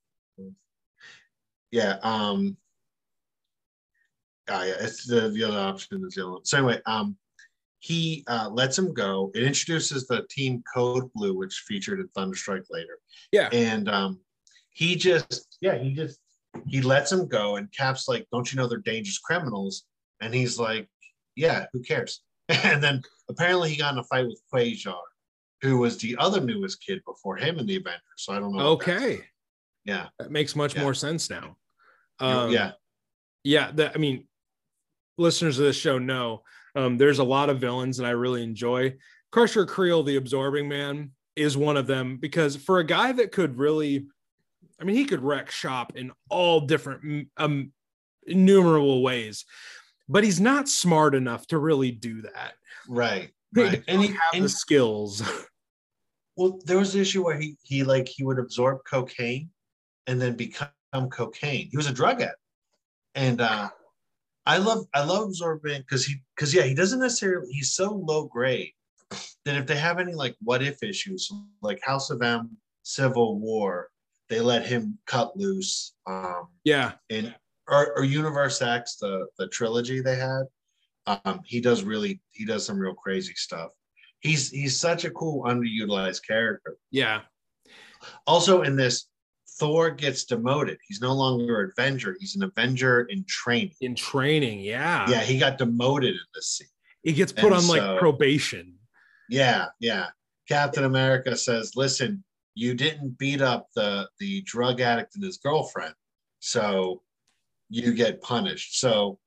yeah, um uh, yeah, it's the, the other option is the other one. So anyway, um he uh, lets him go. It introduces the team Code Blue, which featured in Thunderstrike later. Yeah. And um, he just, yeah, he just, he lets him go. And Cap's like, don't you know they're dangerous criminals? And he's like, yeah, who cares? and then apparently he got in a fight with Quasar, who was the other newest kid before him in the Avengers. So I don't know. Okay. Yeah. That makes much yeah. more sense now. Um, yeah. Yeah. That, I mean, listeners of this show know um, there's a lot of villains that I really enjoy. Crusher Creel, the absorbing man, is one of them because for a guy that could really, I mean, he could wreck shop in all different, um, innumerable ways, but he's not smart enough to really do that. Right. Right. and he have and, the skills. Well, there was an issue where he he like he would absorb cocaine and then become cocaine. He was a drug addict. And uh I love I love Zorban because he because yeah he doesn't necessarily he's so low grade that if they have any like what if issues like House of M Civil War they let him cut loose um yeah and or, or Universe X the the trilogy they had um he does really he does some real crazy stuff he's he's such a cool underutilized character yeah also in this Thor gets demoted. He's no longer an Avenger. He's an Avenger in training. In training, yeah. Yeah, he got demoted in this scene. He gets put and on so, like probation. Yeah, yeah. Captain America says, "Listen, you didn't beat up the the drug addict and his girlfriend, so you get punished." So,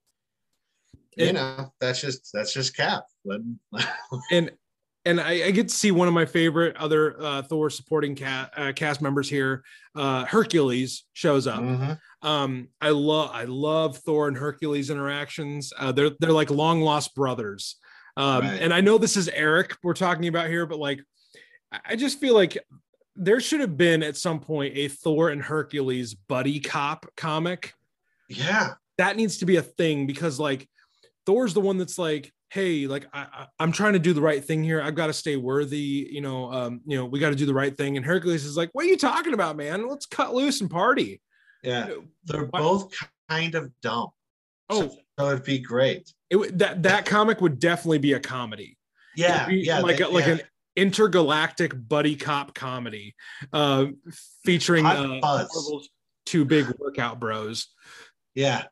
you it, know, that's just that's just Cap. and and I, I, get to see one of my favorite other uh, Thor supporting cast, uh, cast members here. Uh, Hercules shows up. Mm-hmm. Um, I love I love Thor and Hercules interactions. Uh, they're they're like long lost brothers. Um, right. And I know this is Eric we're talking about here, but like I just feel like there should have been at some point a Thor and Hercules buddy cop comic. Yeah, that needs to be a thing because like Thor's the one that's like hey like I, i'm trying to do the right thing here. I've got to stay worthy you know um you know we got to do the right thing. And hercules is like what are you talking about man? Let's cut loose and party. Yeah they're both kind of dumb. Oh. So it'd be great. It that that comic would definitely be a comedy. Yeah yeah like they, a, like yeah. an intergalactic buddy cop comedy uh, featuring uh, two big workout bros. Yeah.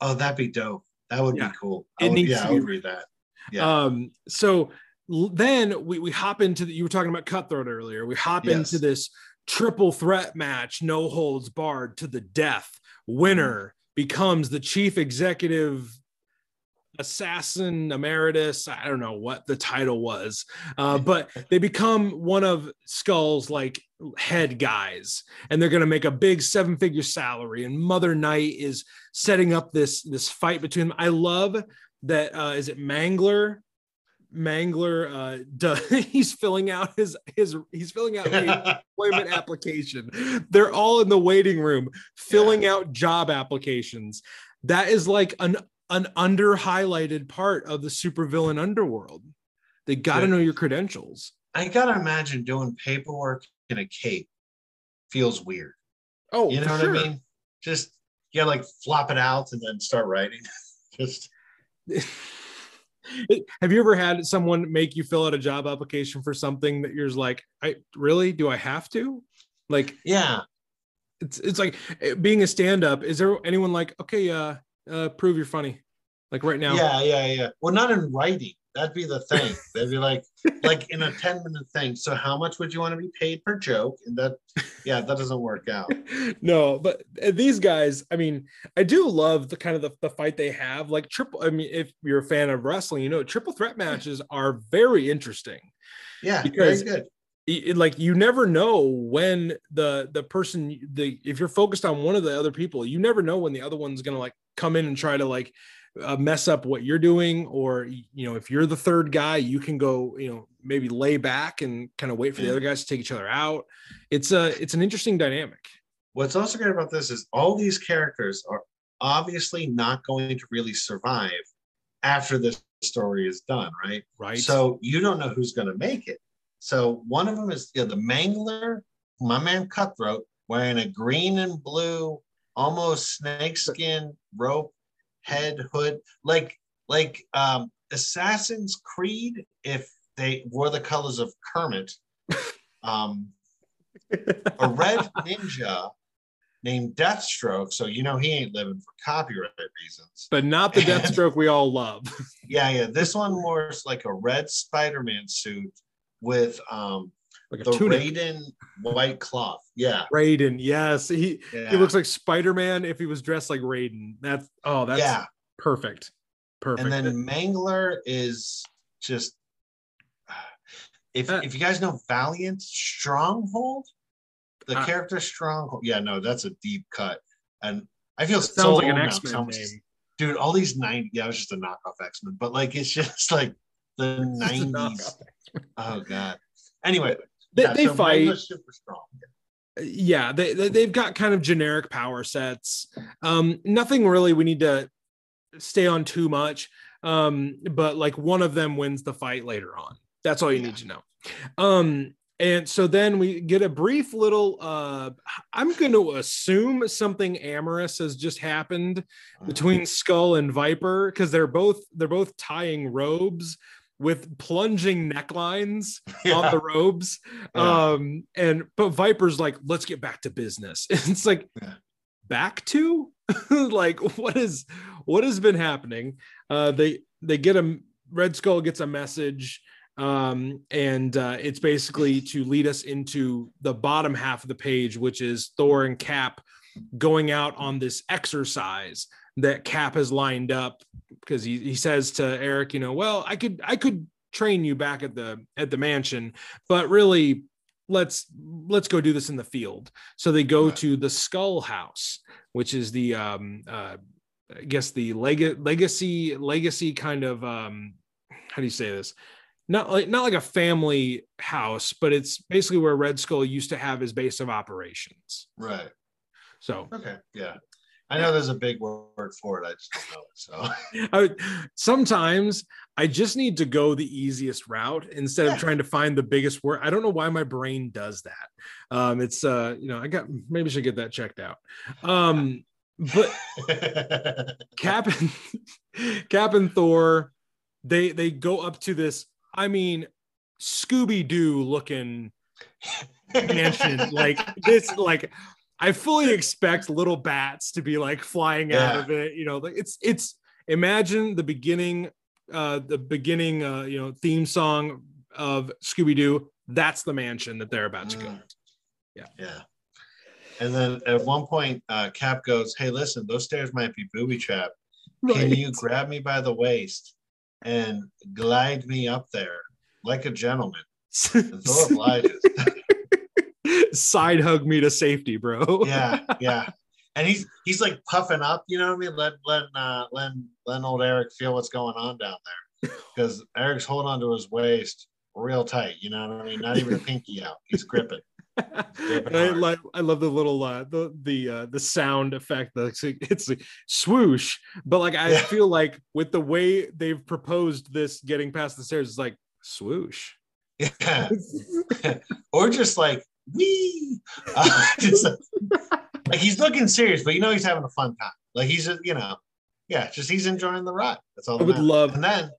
Oh, that'd be dope. That would Yeah. be cool. It I would, needs yeah, to I be- would read that. Yeah. Um, so then we, we hop into the, you were talking about cutthroat earlier. We hop Yes. into this triple threat match, no holds barred to the death. Winner becomes the chief executive assassin emeritus. I don't know what the title was, uh, but they become one of Skull's like head guys, and they're going to make a big seven figure salary. And Mother Night is setting up this this fight between them. I love that. Uh, is it Mangler? Mangler, uh, does, he's filling out his his he's filling out the employment application. They're all in the waiting room filling out job applications. That is like an an under highlighted part of the supervillain underworld. They got to Yeah. know your credentials. I gotta imagine doing paperwork in a cape feels weird. Oh, You know what sure. I mean? Just you gotta like flop it out and then start writing. Just Have you ever had someone make you fill out a job application for something that you're just like, I really do I have to? Like yeah. it's it's like eh, being a stand-up. Is there anyone like, okay, uh, uh prove you're funny, like right now? Yeah, yeah, yeah. Well, not in writing. That'd be the thing. They'd be like, like in a 10 minute thing. So how much would you want to be paid per joke? And that, yeah, that doesn't work out. no, but uh, these guys, I mean, I do love the kind of the, the fight they have. Like triple, I mean, if you're a fan of wrestling, you know, triple threat matches are very interesting. Yeah, Because- very good. It- it- like you never know when the the person the if you're focused on one of the other people, you never know when the other one's gonna like come in and try to like uh, mess up what you're doing, or you know, if you're the third guy, you can go, you know, maybe lay back and kind of wait for the other guys to take each other out. It's a it's an interesting dynamic. What's also great about this is all these characters are obviously not going to really survive after this story is done, right? Right. So you don't know who's going to make it. So one of them is yeah, the Mangler, my man Cutthroat, wearing a green and blue, almost snakeskin rope head hood, like like um, Assassin's Creed if they wore the colors of Kermit. Um, a red ninja named Deathstroke. So you know he ain't living for copyright reasons. but not the Deathstroke we all love. Yeah, yeah. This one more like a red Spider-Man suit with um like a the tunic. Raiden white cloth. Yeah, Raiden, yes, he yeah. he looks like Spider Man if he was dressed like Raiden. That's oh, that's yeah. perfect, perfect. And then Mangler is just if Uh, if you guys know Valiant Stronghold, the Uh, character Stronghold. Yeah, no, that's a deep cut. And I feel sounds so like an old now, X 'cause Men I was just- name. dude, all these 90, yeah, it was just a knockoff X-Men, but like it's just like the 90s. Oh god. Anyway, They, yeah, they so fight. Super strong. yeah they, they they've got kind of generic power sets um nothing really we need to stay on too much um but like one of them wins the fight later on that's all you Yeah. need to know um and so then we get a brief little uh i'm going to assume something amorous has just happened between skull and viper because they're both they're both tying robes with plunging necklines on the robes. Yeah. um and but viper's like let's get back to business. It's like Yeah. back to? Like what is what has been happening? Uh they they get a red skull gets a message um and uh it's basically to lead us into the bottom half of the page which is thor and cap going out on this exercise that cap has lined up because he, he says to eric you know well i could i could train you back at the at the mansion but really let's let's go do this in the field so they go Right. to the skull house which is the um uh i guess the leg- legacy legacy kind of um how do you say this not like not like a family house but it's basically where red skull used to have his base of operations Right. so Okay. Yeah. I know there's a big word for it. I just don't know it. So I would, sometimes I just need to go the easiest route instead of trying to find the biggest word. I don't know why my brain does that. Um, it's uh, you know, I got maybe I should get that checked out. Um, but Cap and Cap and Thor, they they go up to this. I mean, Scooby Doo looking mansion. like this, like I fully expect little bats to be like flying Yeah. out of it. You know, like it's it's imagine the beginning, uh, the beginning, uh, you know, theme song of Scooby Doo. That's the mansion that they're about to go. Yeah, Yeah. And then at one point, uh, Cap goes, Hey, listen, those stairs might be booby trapped. Can you grab me by the waist and glide me up there like a gentleman? And Thor obliges. Side hug me to safety, bro. yeah, yeah. And he's he's like puffing up, you know what I mean? Let let uh let let old Eric feel what's going on down there. Because Eric's holding onto his waist real tight, you know what I mean? Not even a pinky out. He's gripping. And I like I love the little uh the the uh the sound effect the it's, it's a swoosh but like I Yeah. feel like with the way they've proposed this getting past the stairs it's like swoosh Yeah. or just like wee. Uh, just, like he's looking serious, but you know he's having a fun time. Like he's just, you know, yeah, just he's enjoying the ride. That's all. I would matters. love- And then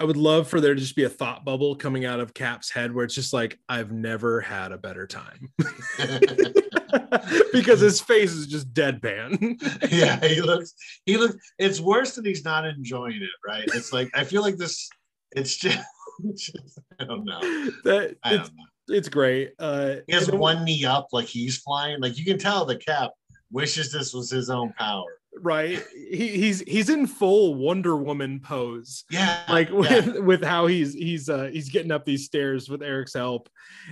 I would love for there to just be a thought bubble coming out of Cap's head where it's just like I've never had a better time because his face is just deadpan yeah, he looks he looks it's worse that he's not enjoying it, right? It's like I feel like this it's just, just I don't know. that I don't know. It's great uh He has one knee up like he's flying. Like you can tell the cap wishes this was his own power. right he, he's he's in full wonder woman pose Yeah. like yeah. with, with how he's he's uh he's getting up these stairs with eric's help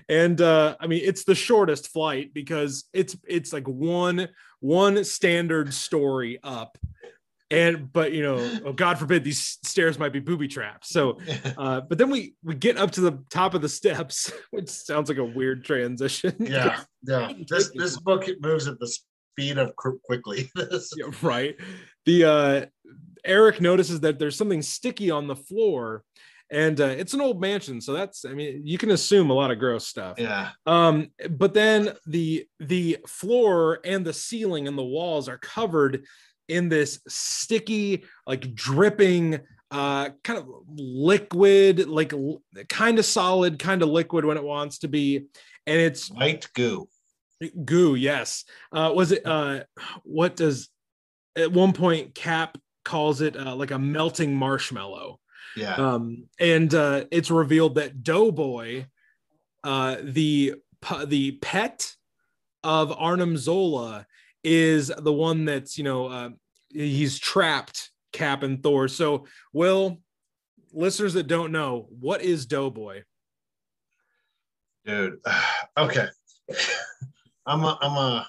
and uh i mean it's the shortest flight because it's it's like one one standard story up and but you know oh god forbid these stairs might be booby traps so uh but then we we get up to the top of the steps which sounds like a weird transition yeah. Yeah. This this book it moves at the speed of quickly. Yeah, right. The uh Eric notices that there's something sticky on the floor and uh, it's an old mansion so that's I mean you can assume a lot of gross stuff. yeah. Um but then the the floor and the ceiling and the walls are covered in this sticky like dripping uh kind of liquid like kind of solid kind of liquid when it wants to be and it's White goo. goo yes uh was it uh what does at one point cap calls it uh, like a melting marshmallow Yeah. um and uh it's revealed that doughboy uh the the pet of Arnim Zola is the one that's you know uh, he's trapped cap and thor so will listeners that don't know what is doughboy Dude. Okay. I'm a, I'm a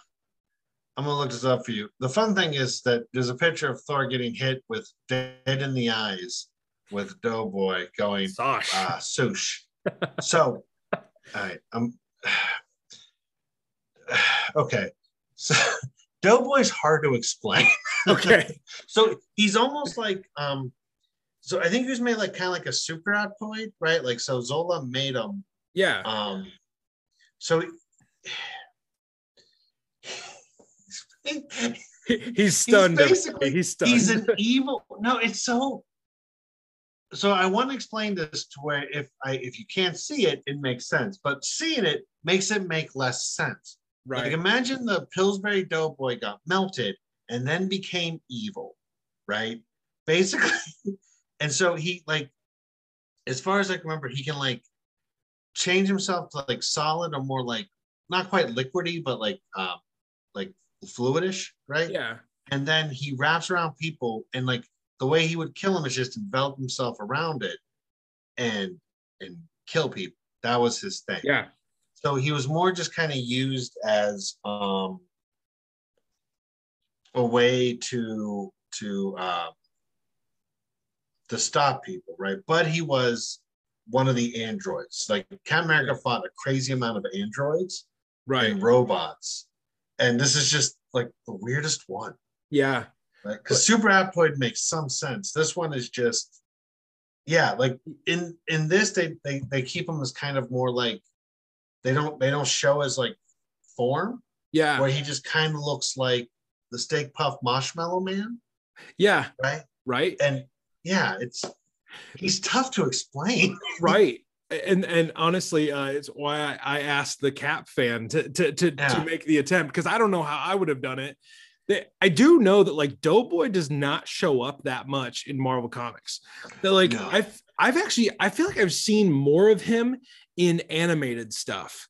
I'm gonna look this up for you. The fun thing is that there's a picture of Thor getting hit with dead in the eyes with Doughboy going Sosh. uh swoosh. So all right, I'm okay. So Doughboy's hard to explain. okay So he's almost like um so I think he was made like kind of like a super adaptoid, right? Like so Zola made him yeah um so He- he's stunned. everybody. basically- he's stunned. he's an evil no it's so so i want to explain this to where if i if you can't see it it makes sense but seeing it makes it make less sense like right. imagine the pillsbury doughboy got melted and then became evil right basically and so he like as far as i can remember he can like change himself to like solid or more like not quite liquidy but like um like fluidish right Yeah. and then he wraps around people and like the way he would kill him is just envelop himself around it and and kill people that was his thing Yeah. So he was more just kind of used as um a way to to uh to stop people right but he was one of the androids like Captain America fought a crazy amount of androids Right. and robots and this is just like the weirdest one Yeah. right? Because Super Adaptoid makes some sense. This one is just, yeah, like in in this they they they keep them as kind of more like they don't they don't show as like form Yeah. where he just kind of looks like the Stay Puft marshmallow man, Yeah. right? Right. And yeah, it's he's tough to explain. Right. and and honestly, uh, it's why I, I asked the Cap fan to to to, Yeah. to make the attempt because I don't know how I would have done it. I do know that like Doughboy does not show up that much in Marvel Comics. That like No. I've I've actually I feel like I've seen more of him in animated stuff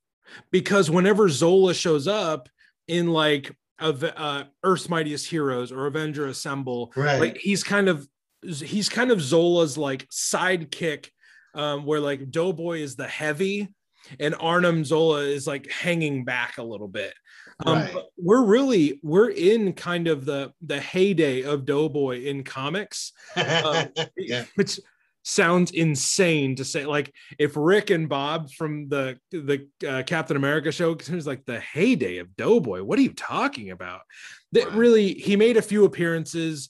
because whenever Zola shows up in like of uh, Earth's Mightiest Heroes or Avenger Assemble, Right. like he's kind of he's kind of Zola's like sidekick, um, where like Doughboy is the heavy, and Arnim Zola is like hanging back a little bit. Um, Right. we're really we're in kind of the the heyday of Doughboy in comics, um, yeah. which sounds insane to say. Like if Rick and Bob from the the uh, Captain America show considers like the heyday of Doughboy, what are you talking about? That Right. really he made a few appearances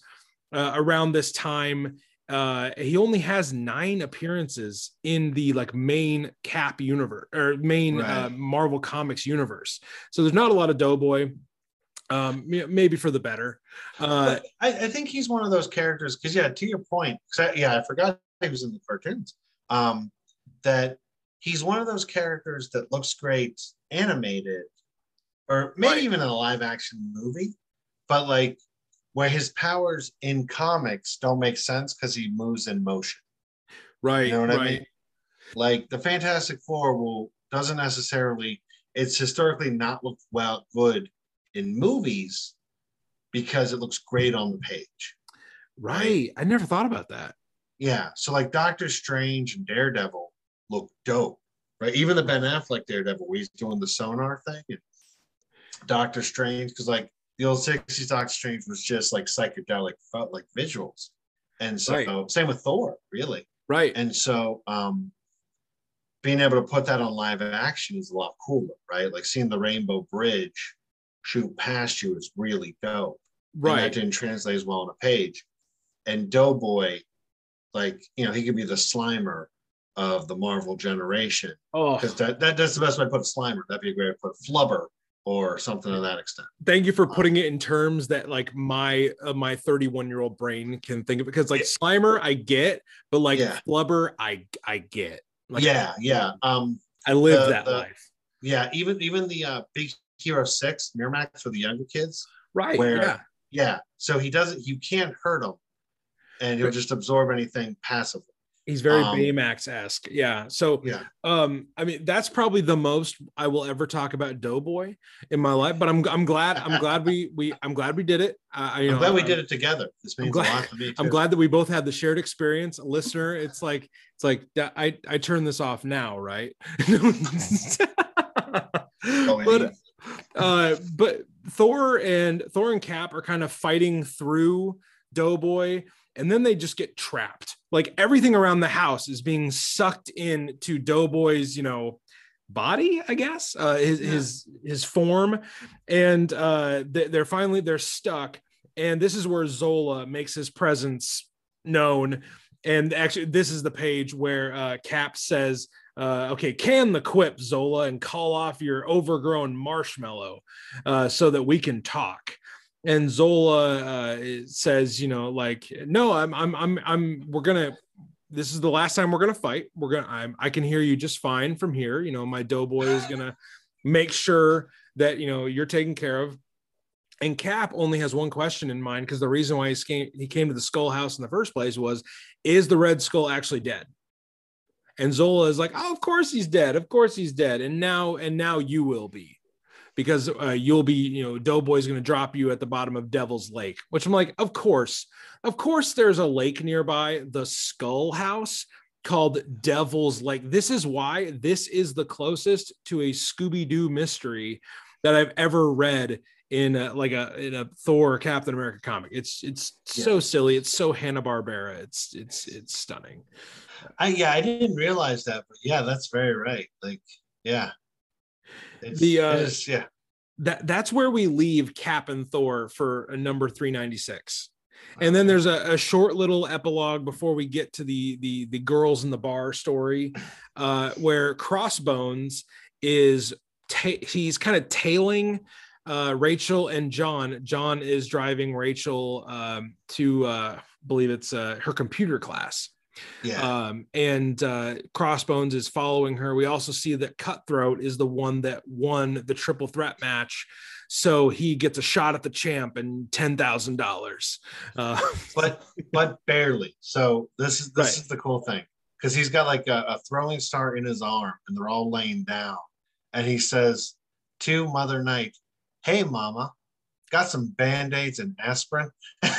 uh, around this time. Uh, he only has nine appearances in the like main Cap universe or main uh, Marvel Comics universe. So there's not a lot of Doughboy. Um, maybe for the better. Uh, I, I think he's one of those characters because yeah, to your point, I, yeah, I forgot he was in the cartoons. Um, that he's one of those characters that looks great animated, or maybe Right. even in a live action movie, but like where his powers in comics don't make sense because he moves in motion. right. You know what right. I mean? Like the Fantastic Four will doesn't necessarily. It's historically not looked well good in movies because it looks great on the page. Right. I never thought about that. Yeah. So like Doctor Strange and Daredevil look dope, right? Even the Ben Affleck Daredevil, where he's doing the sonar thing, and Doctor Strange, because like the old '60s Doctor Strange was just like psychedelic, felt like visuals, and so Right. same with Thor, really. Right. And so um being able to put that on live action is a lot cooler, right? Like seeing the Rainbow Bridge shoot past you is really dope. And that right. didn't translate as well on a page. And Doughboy, like, you know, he could be the Slimer of the Marvel generation. Oh, Because that, that that's the best way to put Slimer. That'd be a great way to put Flubber or something to that extent. thank you for putting it in terms that like my uh, my 31 year old brain can think of because like Slimer I get, but like Yeah. Flubber I I get. Like yeah, yeah. Um, I live The- that the- life. yeah, even even the uh Big Hero Six, Miramax for the younger kids. Right. where- yeah. Yeah. So he doesn't you can't hurt him and he'll Right. just absorb anything passively. He's very um, Baymax esque. Yeah. So Yeah. um I mean that's probably the most I will ever talk about Doughboy in my life, but I'm I'm glad I'm glad we we I'm glad we did it. Uh, I- you I'm know, glad we I'm- did it together. This means glad- a lot to me. I'm glad that we both had the shared experience. A Listener, it's like it's like. I I turn this off now, right? But uh, but Thor and Thor and Cap are kind of fighting through Doughboy, and then they just get trapped. Like everything around the house is being sucked into Doughboy's, you know, body. I guess uh, his Yeah. his his form, and uh, they, they're finally they're stuck. And this is where Zola makes his presence known. And actually, this is the page where uh, Cap says, uh, okay, can the quip, Zola, and call off your overgrown marshmallow uh, so that we can talk. And Zola uh, says, you know, like, no, I'm, I'm, I'm, I'm, we're gonna. This is the last time we're gonna fight. We're gonna. I'm, I can hear you just fine from here. You know, my doughboy is gonna make sure that you know you're taken care of. And Cap only has one question in mind because the reason why he came, he came to the Skull House in the first place was, is the Red Skull actually dead? And Zola is like, oh, of course he's dead. Of course he's dead. And now, and now you will be, because uh, you'll be, you know, Doughboy's going to drop you at the bottom of Devil's Lake. Which I'm like, of course, of course. There's a lake nearby, the Skull House, called Devil's Lake. This is why this is the closest to a Scooby Doo mystery that I've ever read in a, like a in a Thor Captain America comic. It's it's so silly. It's so Hanna Barbera. It's it's it's stunning. I yeah, I didn't realize that, but yeah, that's very right. Like, yeah. It's, The, uh, is, yeah. That that's where we leave Cap and Thor for a number three ninety six. And then there's a, a short little epilogue before we get to the the the girls in the bar story, uh, where Crossbones is ta- he's kind of tailing uh, Rachel and John. John is driving Rachel um, to uh, believe it's uh, her computer class, Yeah. Um, and uh, Crossbones is following her. We also see that Cutthroat is the one that won the triple threat match. So he gets a shot at the champ and ten thousand uh, dollars. But but barely. So this is this Right. is the cool thing because he's got like a, a throwing star in his arm, and they're all laying down, and he says to Mother Night, "Hey, Mama, got some band aids and aspirin."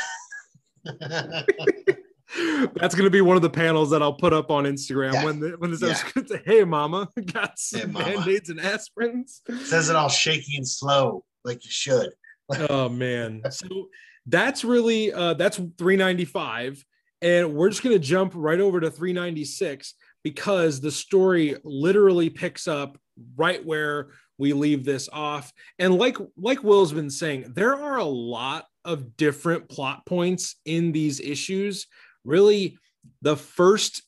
That's going to be one of the panels that I'll put up on Instagram Yeah. when the, when this Yeah. episode says, "Hey, mama, got some Hey, mama." band-aids and aspirins." Says it all shaky and slow, like you should. oh man so that's really uh that's 395 and we're just going to jump right over to 396 because the story literally picks up right where we leave this off and like like will's been saying there are a lot of different plot points in these issues really the first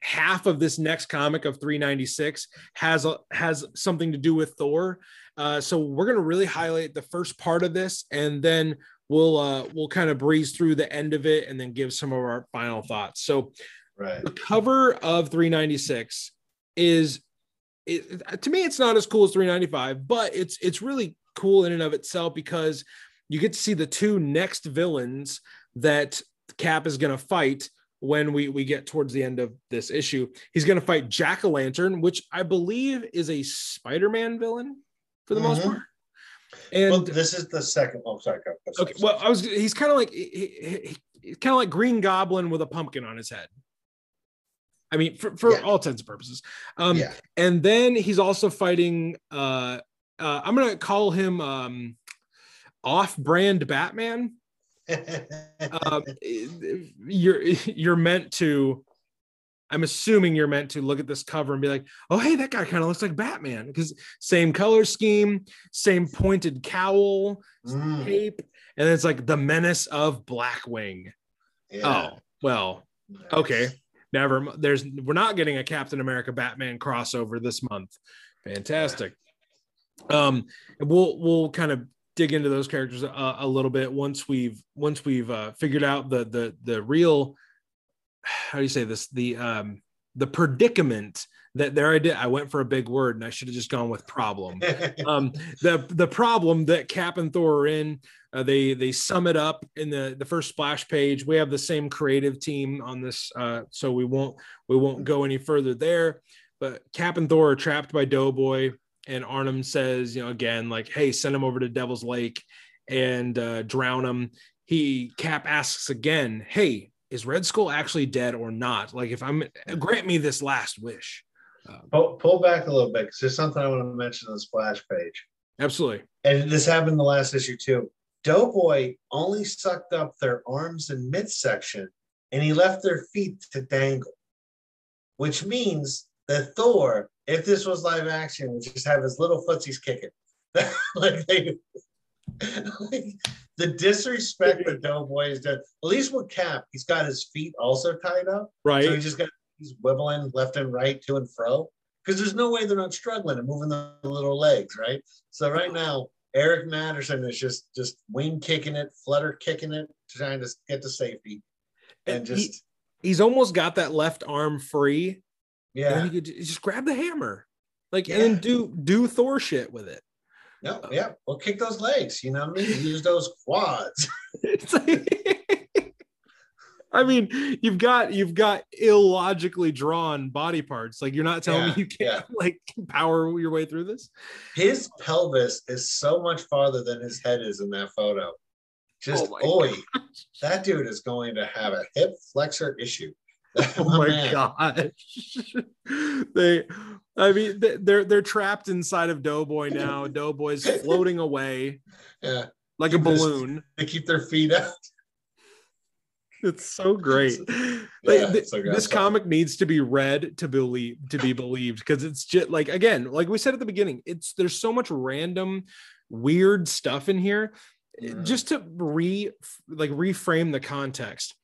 half of this next comic of 396 has a, has something to do with thor uh, so we're going to really highlight the first part of this, and then we'll uh, we'll kind of breeze through the end of it, and then give some of our final thoughts. So Right. the cover of 396 is it, to me it's not as cool as 395, but it's it's really cool in and of itself because you get to see the two next villains that Cap is going to fight when we we get towards the end of this issue. He's going to fight Jack o' Lantern, which I believe is a Spider-Man villain for the most Mhm. part. And well, this is the second. Oh, sorry. go- go, sorry, okay, well, I was he's kind of like he, he, kind of like Green Goblin with a pumpkin on his head. I mean, for, for Yeah. all intents and purposes. Um, yeah. and then he's also fighting. Uh, uh, I'm gonna call him um, off-brand Batman. Um, you're you're meant to. I'm assuming you're meant to look at this cover and be like, "Oh, hey, that guy kind of looks like Batman," because same color scheme, same pointed cowl, Mm, cape, and it's like the menace of Blackwing. yeah. Oh, well, Nice. okay. Never. There's we're not getting a Captain America Batman crossover this month. Fantastic. Um, and we'll we'll kind of dig into those characters a, a little bit once we've once we've uh, figured out the the the real how do you say this? The um the predicament that there I did I went for a big word and I should have just gone with problem. Um the the problem that cap and thor are in uh, they they sum it up in the the first splash page. We have the same creative team on this uh so we won't we won't go any further there. But cap and thor are trapped by doughboy and arnim says you know again like hey send him over to devil's lake and uh drown him he cap asks again hey is red skull actually dead or not like if i'm grant me this last wish uh, pull, pull back a little bit because there's something I want to mention on the splash page. absolutely And this happened in the last issue too. Doughboy only sucked up their arms and midsection and he left their feet to dangle, which means that Thor, if this was live action, would just have his little footsies kicking. like they, like the disrespect that Doughboy has done. At least with Cap, he's got his feet also tied up. right So he just got he's wibbling left and right to and fro because there's no way they're not struggling and moving the little legs, right? So right now, Eric Masterson is just just wing kicking it, flutter kicking it, trying to get to safety, and And he- just he's almost got that left arm free. And yeah, he could just grab the hammer, like, and then do do Thor shit with it. no, yeah, well, kick those legs, you know what I mean? Use those quads. Like, I mean, you've got you've got illogically drawn body parts. Like, you're not telling Yeah, me you can't like power your way through this. His pelvis is so much farther than his head is in that photo. Just Oh my oi, that dude is going to have a hip flexor issue. Oh my man. gosh, they. I mean, they- they're they're trapped inside of Doughboy now. Doughboy's floating away Yeah, like a Keep this- balloon. they keep their feet out. It's so great. Yeah, Like, th- so this comic needs to be read to believe to be believed because it's just like again, like we said at the beginning, it's there's so much random weird stuff in here. Mhm. Just to re like reframe the context,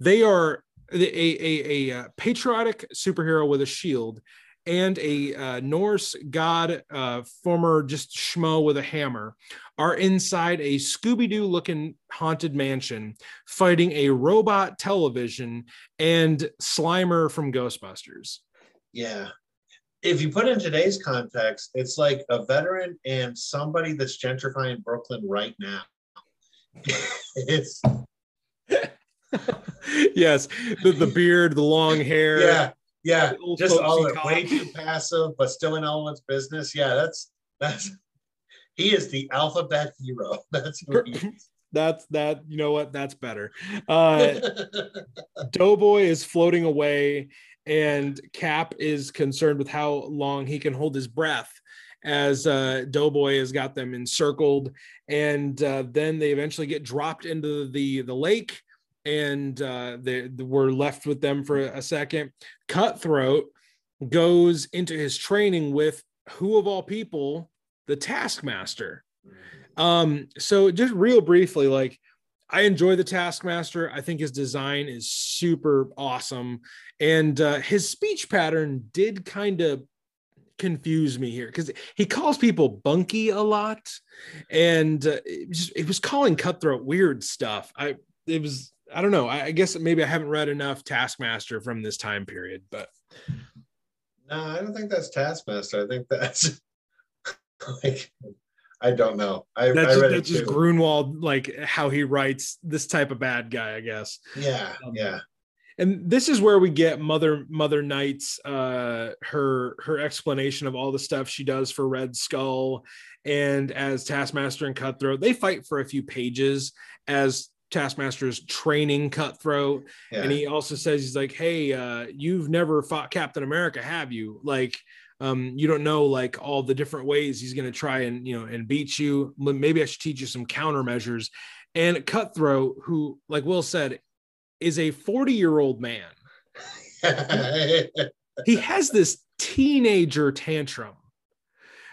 they are a, a, a, uh, patriotic superhero with a shield and a uh, Norse god, uh, former just schmo with a hammer, are inside a Scooby Doo looking haunted mansion fighting a robot television and Slimer from Ghostbusters. Yeah. If you put in today's context, it's like a veteran and somebody that's gentrifying Brooklyn right now. it's yes, the, the beard, the long hair. Yeah, yeah, just all it way too passive, but still in elements business. Yeah, that's that's he is the alphabet hero. That's who he is. That's that. You know what? That's better. Uh, Doughboy is floating away, and Cap is concerned with how long he can hold his breath as uh, Doughboy has got them encircled, and uh, then they eventually get dropped into the the lake and uh, they, they were left with them for a second. Cutthroat goes into his training with who of all people, the Taskmaster. Um, so just real briefly, like I enjoy the Taskmaster. I think his design is super awesome, and uh, his speech pattern did kind of confuse me here because he calls people bunky a lot, and uh, it, it was calling Cutthroat weird stuff. I it was I don't know. I, I guess maybe I haven't read enough Taskmaster from this time period, but no, I don't think that's Taskmaster. I think that's like I don't know. I, that's I just, that's just Gruenwald, like how he writes this type of bad guy, I guess. Yeah, um, yeah. And this is where we get Mother Mother Night's uh her her explanation of all the stuff she does for Red Skull and as Taskmaster and Cutthroat. They fight for a few pages as Taskmaster's training cutthroat. Yeah. And he also says, he's like, Hey, uh, you've never fought Captain America, have you? Like, um, you don't know like all the different ways he's going to try and, you know, and beat you. Maybe I should teach you some countermeasures. And Cutthroat, who, like Will said, is a 40 year old man. he has this teenager tantrum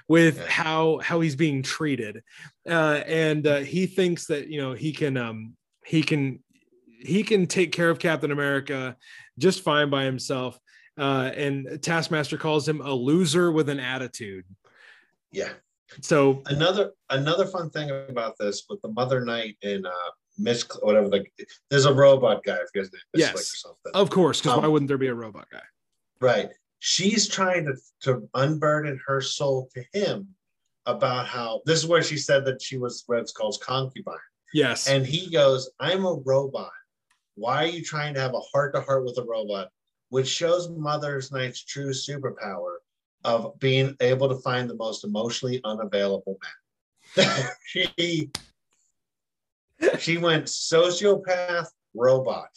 with how how he's being treated uh, and uh, he thinks that you know he can um he can he can take care of Captain America just fine by himself. Uh, and Taskmaster calls him a loser with an attitude. Yeah. So another another fun thing about this with the Mother Night and uh Miss whatever like there's a robot guy if you guys yes, something. Of course, because um, why wouldn't there be a robot guy? Right. She's trying to to unburden her soul to him about how this is where she said that she was Red Skull's concubine. Yes. And he goes, I'm a robot. Why are you trying to have a heart to heart with a robot? Which shows Mother's Night's true superpower of being able to find the most emotionally unavailable man. she she went sociopath robot.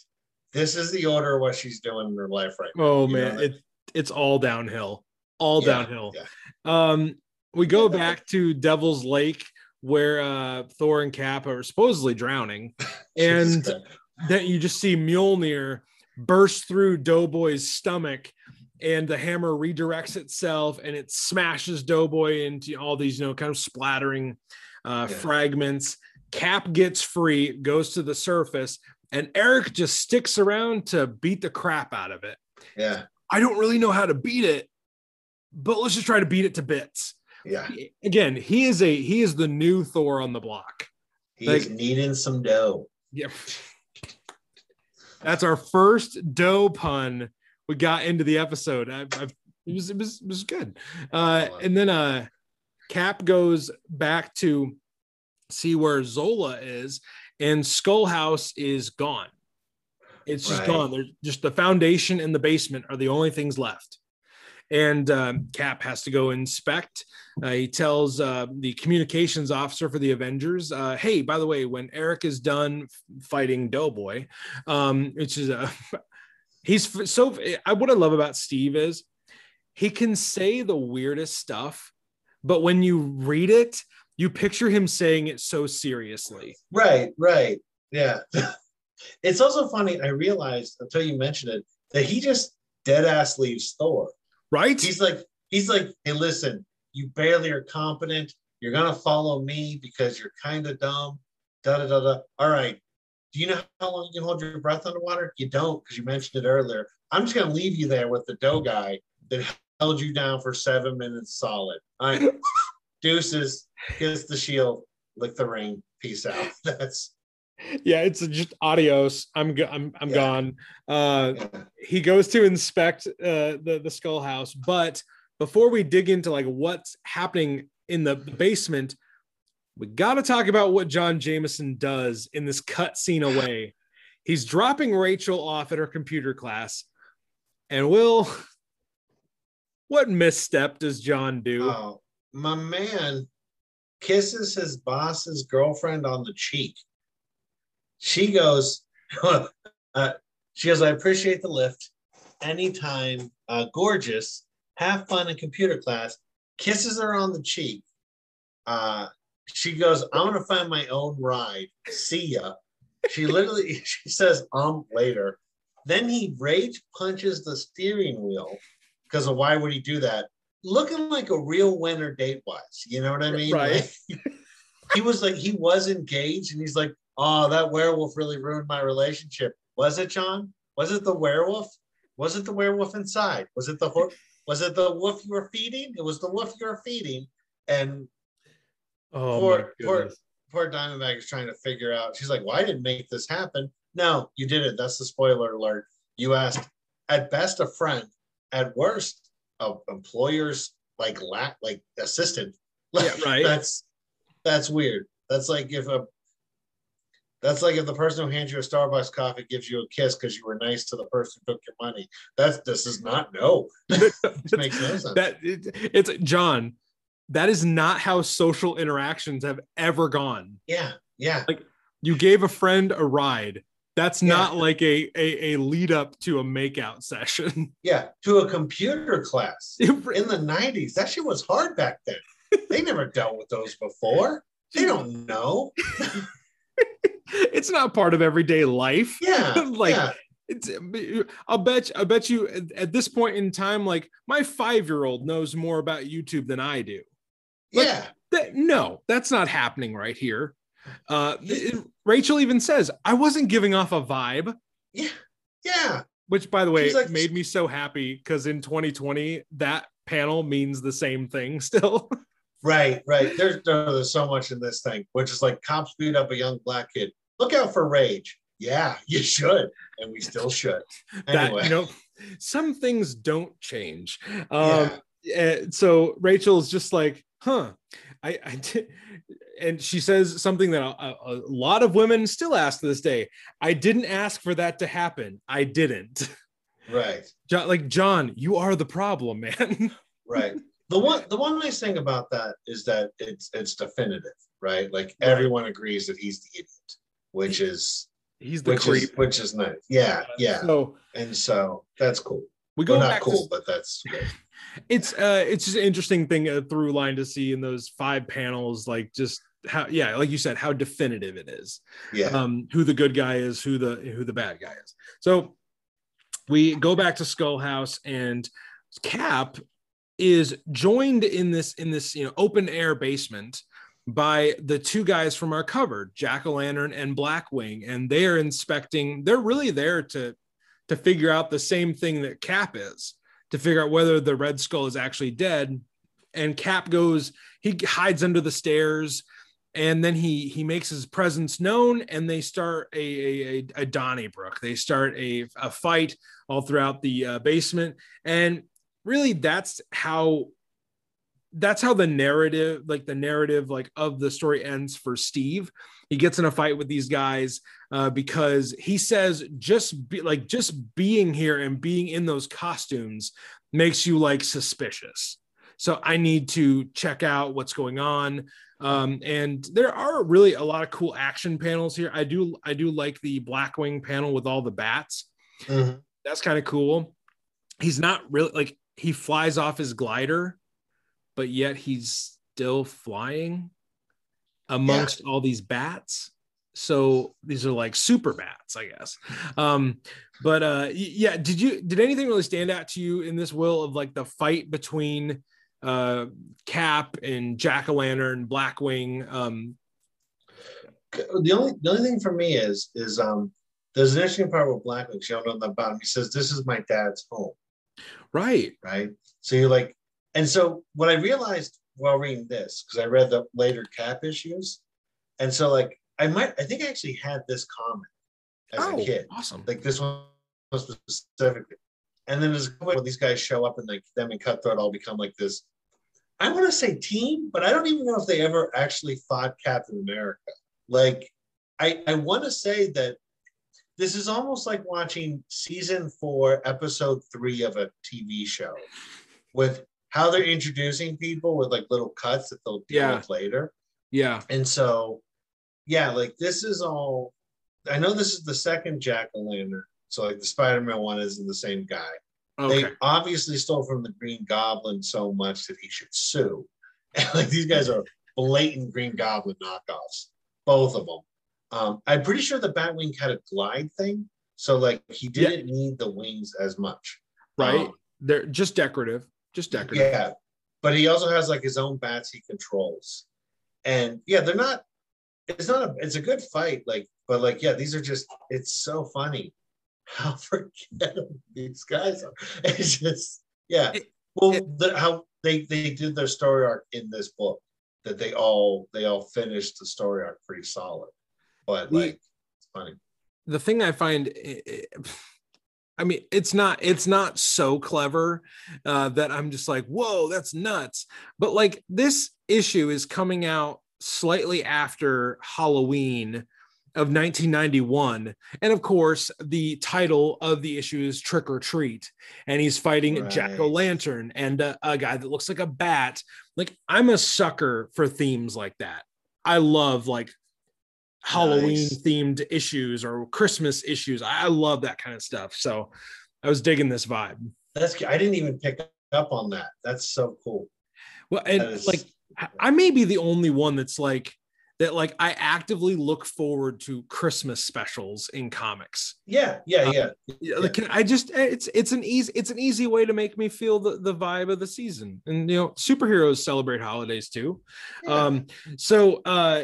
This is the order of what she's doing in her life right now. Oh man, it, it's all downhill. All yeah, downhill. Yeah. Um we go back to Devil's Lake where uh, Thor and Cap are supposedly drowning, and then you just see Mjolnir burst through Doughboy's stomach, and the hammer redirects itself, and it smashes Doughboy into all these, you know, kind of splattering uh, yeah. fragments. Cap gets free, goes to the surface, and Eric just sticks around to beat the crap out of it. Yeah, I don't really know how to beat it, but let's just try to beat it to bits yeah. Again, he is a he is the new Thor on the block. He's like, needing some dough. Yep. That's our first dough pun we got into the episode. I, I, it was it was it was good. Uh, and then uh, Cap goes back to see where Zola is, and Skull House is gone. It's just right. gone. There's just the foundation and the basement are the only things left and um, Cap has to go inspect. Uh, he tells uh, the communications officer for the Avengers, uh, "Hey, by the way, when Eric is done fighting Doughboy, um, which is a he's so I, what I love about Steve is he can say the weirdest stuff, but when you read it, you picture him saying it so seriously. Right, right, yeah. it's also funny. I realized until you mentioned it that he just dead ass leaves Thor right? He's like, he's like, hey, listen, you barely are competent. You're gonna follow me because you're kind of dumb. Da da da da. All right. Do you know how long you can hold your breath underwater? You don't, because you mentioned it earlier. I'm just gonna leave you there with the dough guy that held you down for seven minutes solid. All right, deuces, kiss the shield, lick the ring, peace out. That's yeah, it's just adios. I'm go- I'm I'm Yeah. gone. Uh, yeah. he goes to inspect uh, the the skull house, but before we dig into like what's happening in the basement, we got to talk about what John Jameson does in this cut scene away. He's dropping Rachel off at her computer class, and Will, what misstep does John do? Oh, my man kisses his boss's girlfriend on the cheek. She goes, uh, she goes, I appreciate the lift. Anytime, uh, gorgeous, have fun in computer class, kisses her on the cheek. Uh, she goes, I want to find my own ride. See ya. She literally, she says, um, later. Then he rage punches the steering wheel because of why would he do that? Looking like a real winner date wise. You know what I mean? Right. Like, he was like, he was engaged and he's like, oh, that werewolf really ruined my relationship. Was it, John? Was it the werewolf? Was it the werewolf inside? Was it the ho- was it the wolf you were feeding? It was the wolf you were feeding. And oh poor, poor, poor Diamondback is trying to figure out. She's like, "Well, I didn't make this happen." No, you did it. That's the spoiler alert. You asked, at best, a friend, at worst, a employer's like la- like assistant. Yeah, right. That's that's weird. That's like if a that's like if the person who hands you a Starbucks coffee gives you a kiss because you were nice to the person who took your money. That's this is not no. this makes no sense. that it, it's John. That is not how social interactions have ever gone. yeah, yeah. Like you gave a friend a ride. That's Yeah. not like a, a a lead up to a makeout session. Yeah, to a computer class in the 90s. That shit was hard back then. They never dealt with those before. They don't know. it's not part of everyday life. Yeah. Like, yeah, It's, I'll bet I bet you at, at this point in time, like my five year old knows more about YouTube than I do. like- yeah. That no, that's not happening right here. Uh, it- Rachel even says, "I wasn't giving off a vibe," Yeah. Yeah. Which, by the way, like- made me so happy because in 2020 that panel means the same thing still. Right, right. There's there's so much in this thing, which is like cops beat up a young black kid. Look out for rage. Yeah, you should, and we still should. that you know, some things don't change. Um, yeah, eh, so Rachel's just like, huh, I, I did. And she says something that a, a- a lot of women still ask to this day. I didn't ask for that to happen. I didn't. right, John, like John, you are the problem, man. right. The one the one nice thing about that is that it's it's definitive, right? Like Right. everyone agrees that he's the idiot, which is He's the which creep. is which is nice. Yeah, yeah. So And so that's cool. we go Well, not cool, to but that's good. it's uh it's just an interesting thing a through line to see in those five panels, like just how yeah, like you said, how definitive it is. yeah. um, who the good guy is, who the who the bad guy is. So we go back to Skull House, and Cap is joined in this in this you know open air basement by the two guys from our cover, Jack o' Lantern and Blackwing, and they are inspecting. They're really there to to figure out the same thing that Cap is, to figure out whether the Red Skull is actually dead. And Cap goes, he hides under the stairs and then he he makes his presence known and they start a a, a, donnybrook they start a, a fight all throughout the uh, basement and really that's how that's how the narrative like the narrative like of the story ends for steve. He gets in a fight with these guys uh, because he says just be like just being here and being in those costumes makes you like suspicious. So i need to check out what's going on. Um, and there are really a lot of cool action panels here. I do i do like the blackwing panel with all the bats. Mhm. that's kind of cool. He's not really like he flies off his glider but yet he's still flying amongst all these bats so these are like super bats i guess um but uh yeah did you did anything really stand out to you in this will of like the fight between uh cap and jack-o'-lantern blackwing um the only the only thing for me is is um there's an interesting part with Blackwing shown on the bottom. He says, This is my dad's home. Right. Right. So you're like, and so what I realized while reading this, because I read the later cap issues, and so like I might, I think I actually had this comment as oh, a kid. Awesome. Like this one specifically. And then there's when these guys show up and like them and Cutthroat all become like this. I want to say team, but I don't even know if they ever actually fought Captain America. Like, I I want to say that this is almost like watching season four, episode three of a TV show, with how they're introducing people with like little cuts that they'll deal Yeah. with later. Yeah. And so, yeah, like this is all. I know this is the second Jack O' Lantern, so like the Spider-Man one isn't the same guy. Okay. They obviously stole from the Green Goblin so much that he should sue. And like these guys are blatant Green Goblin knockoffs, both of them. Um, I'm pretty sure the Batwing had a glide thing, so like he didn't need the wings as much. right. Um, They're just decorative. Just decorative. yeah, but he also has like his own bats he controls, and yeah, they're not. It's not a. It's a good fight, like, but like, yeah, these are just. It's so funny how forgettable these guys are. It's just, yeah. It- well, it- the, how they they did their story arc in this book that they all they all finished the story arc pretty solid, but The- like, it's funny. the thing I find, eh, I mean, it's not it's not so clever uh, that I'm just like, whoa, that's nuts. But like this issue is coming out slightly after Halloween of 1991, and of course, the title of the issue is Trick or Treat, and he's fighting Jack O' Lantern and a, a guy that looks like a bat. Like I'm a sucker for themes like that. I love like Halloween Nice. themed issues or Christmas issues. I love that kind of stuff. So I was digging this vibe. That's I didn't even pick up on that. That's so cool. Well, and is- like I- may be the only one that's like that. Like I actively look forward to Christmas specials in comics. Yeah, yeah, Uh, yeah. Yeah, like, I just it's it's an easy it's an easy way to make me feel the, the vibe of the season. And you know, superheroes celebrate holidays too. Yeah. Um, so uh,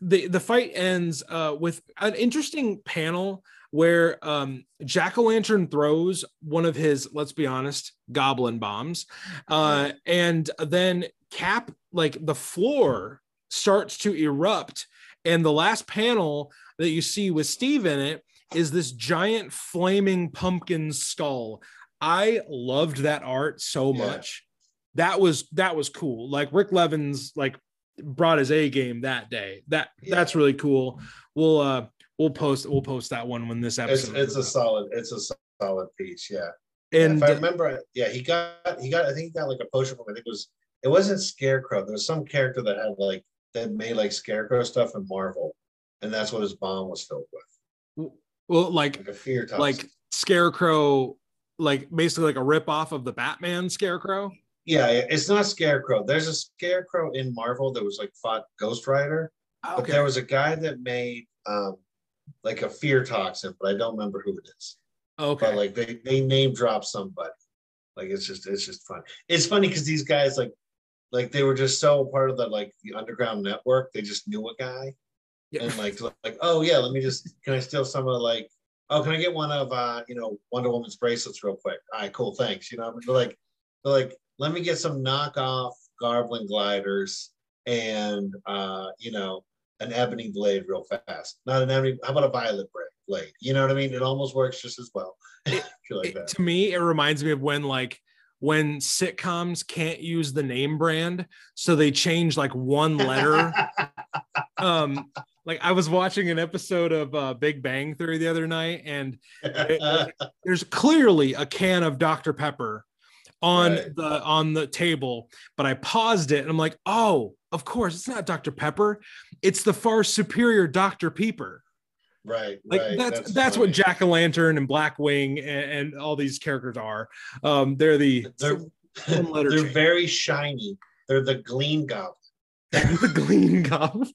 the the fight ends uh, with an interesting panel where um, Jack O' Lantern throws one of his, let's be honest, goblin bombs, uh, and then Cap like the floor starts to erupt, and the last panel that you see with Steve in it is this giant flaming pumpkin skull. I loved that art so Yeah. much. That was that was cool. Like Rik Levins like brought his A game that day. That Yeah. that's really cool. We'll uh we'll post we'll post that one when this episode. it's a out. solid it's a solid piece. Yeah. and if I remember, yeah, he got he got I think he got like a potion from I think it was it wasn't Scarecrow. There was some character that had like that made like Scarecrow stuff in Marvel, and that's what his bomb was filled with, well like like a fear toxin. like Scarecrow, like basically like a rip off of the Batman Scarecrow. Yeah, it's not Scarecrow. There's a Scarecrow in Marvel that was like fought Ghost Rider, but there was a guy that made um like a fear toxin, but I don't remember who it is. okay. but like they they name drop somebody like it's just it's just fun it's funny because these guys like like they were just so part of the like the underground network they just knew a guy Yeah. and like like oh yeah let me just can i steal some of like oh can i get one of uh you know wonder woman's bracelets real quick all right cool thanks you know they're like they're like let me get some knockoff goblin gliders and uh you know an ebony blade real fast not an ebony how about a violet blade you know what i mean it almost works just as well like It- that to me, it reminds me of when like when sitcoms can't use the name brand, so they change like one letter. um, like I was watching an episode of uh, Big Bang Theory the other night, and there's clearly a can of Dr. Pepper on Right. the on the table, but I paused it and I'm like, oh, of course, it's not Dr. Pepper, it's the far superior Dr. Peeper. right Like right that's that's, what. Jack o' Lantern and Blackwing and, and all these characters are. Um, they're the they're they're very shiny they're the gleam goblin the Glean Goblin.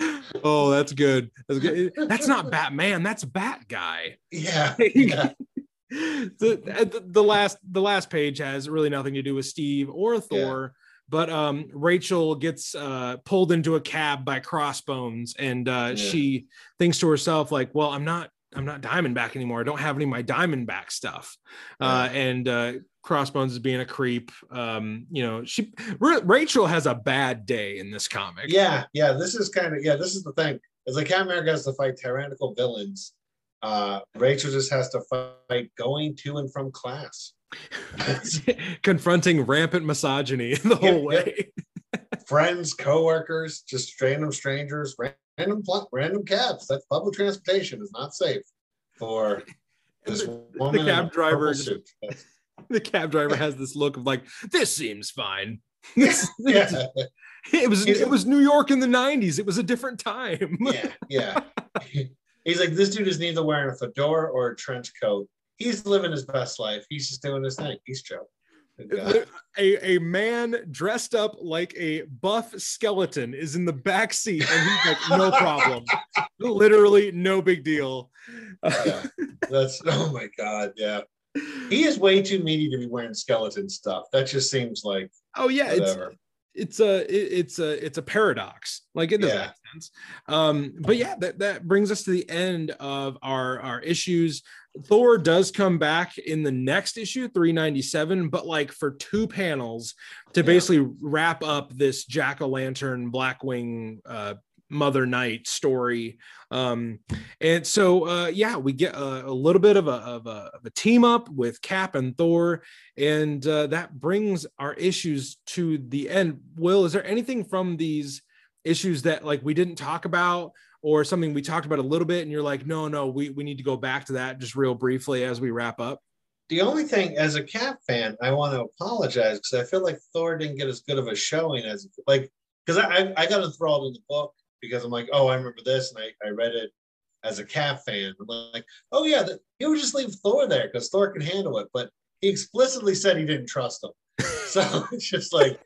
oh, that's good. That's good. That's not Batman. That's Bat Guy. yeah, yeah. the, the the last the last page has really nothing to do with Steve or Thor, but um, Rachel gets uh, pulled into a cab by Crossbones, and uh, Yeah. she thinks to herself like, "Well, I'm not I'm not Diamondback anymore. I don't have any of my Diamondback stuff. Uh, and uh, Crossbones is being a creep. Um, you know, she R- Rachel has a bad day in this comic. Yeah, yeah. This is kind of yeah. This is the thing. It's like Captain America has to fight tyrannical villains. Uh, Rachel just has to fight going to and from class, confronting rampant misogyny the whole Yep, way. friends, coworkers, just random strangers, random random cabs. That public transportation is not safe for this The- woman. the cab driver purple just- suit. That's- The cab driver has this look of like, this seems fine. This- yeah, It was it was New York in the 90s. It was a different time. yeah, yeah. He's like, this dude is neither wearing a fedora or a trench coat. He's living his best life. He's just doing his thing. He's Joe. A, a man dressed up like a buff skeleton is in the back seat and he's like no problem literally no big deal Yeah. That's oh my god, yeah. He is way too meaty to be wearing skeleton stuff. That just seems like oh yeah whatever. it's a it- it's a it's a paradox like it doesn't Yeah. make sense um but yeah that that brings us to the end of our our issues thor does come back in the next issue 397 but like for two panels to Yeah. basically wrap up this jack-o'-lantern blackwing uh mother night story. Um and so uh yeah we get a, a little bit of a, of a of a team up with cap and thor and uh, that brings our issues to the end. Will is there anything from these issues that like we didn't talk about or something we talked about a little bit and you're like no no we, we need to go back to that just real briefly as we wrap up The only thing, as a Cap fan, I want to apologize because I feel like Thor didn't get as good of a showing as like because I, I got enthralled in the book because I'm like, oh, I remember this, and I, I read it as a Cap fan. I'm like, oh yeah, the, he would just leave Thor there because Thor can handle it, but he explicitly said he didn't trust him. So it's just like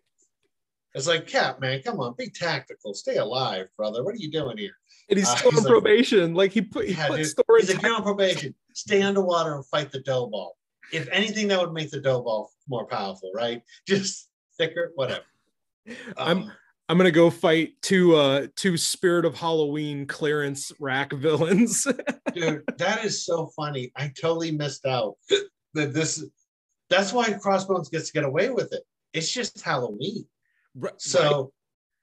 it's like Cap, man, come on, be tactical, stay alive, brother. What are you doing here? and he's Uh, he's on like- probation like he put he Yeah, put dude. Thor in He's like, on probation. Stay underwater and fight the dough ball. If anything, that would make the dough ball more powerful, right? Just thicker, whatever. Um, i'm gonna go fight two uh two spirit of halloween clearance rack villains dude, that is so funny. I totally missed out that this. That's why Crossbones gets to get away with it. It's just Halloween. Right- So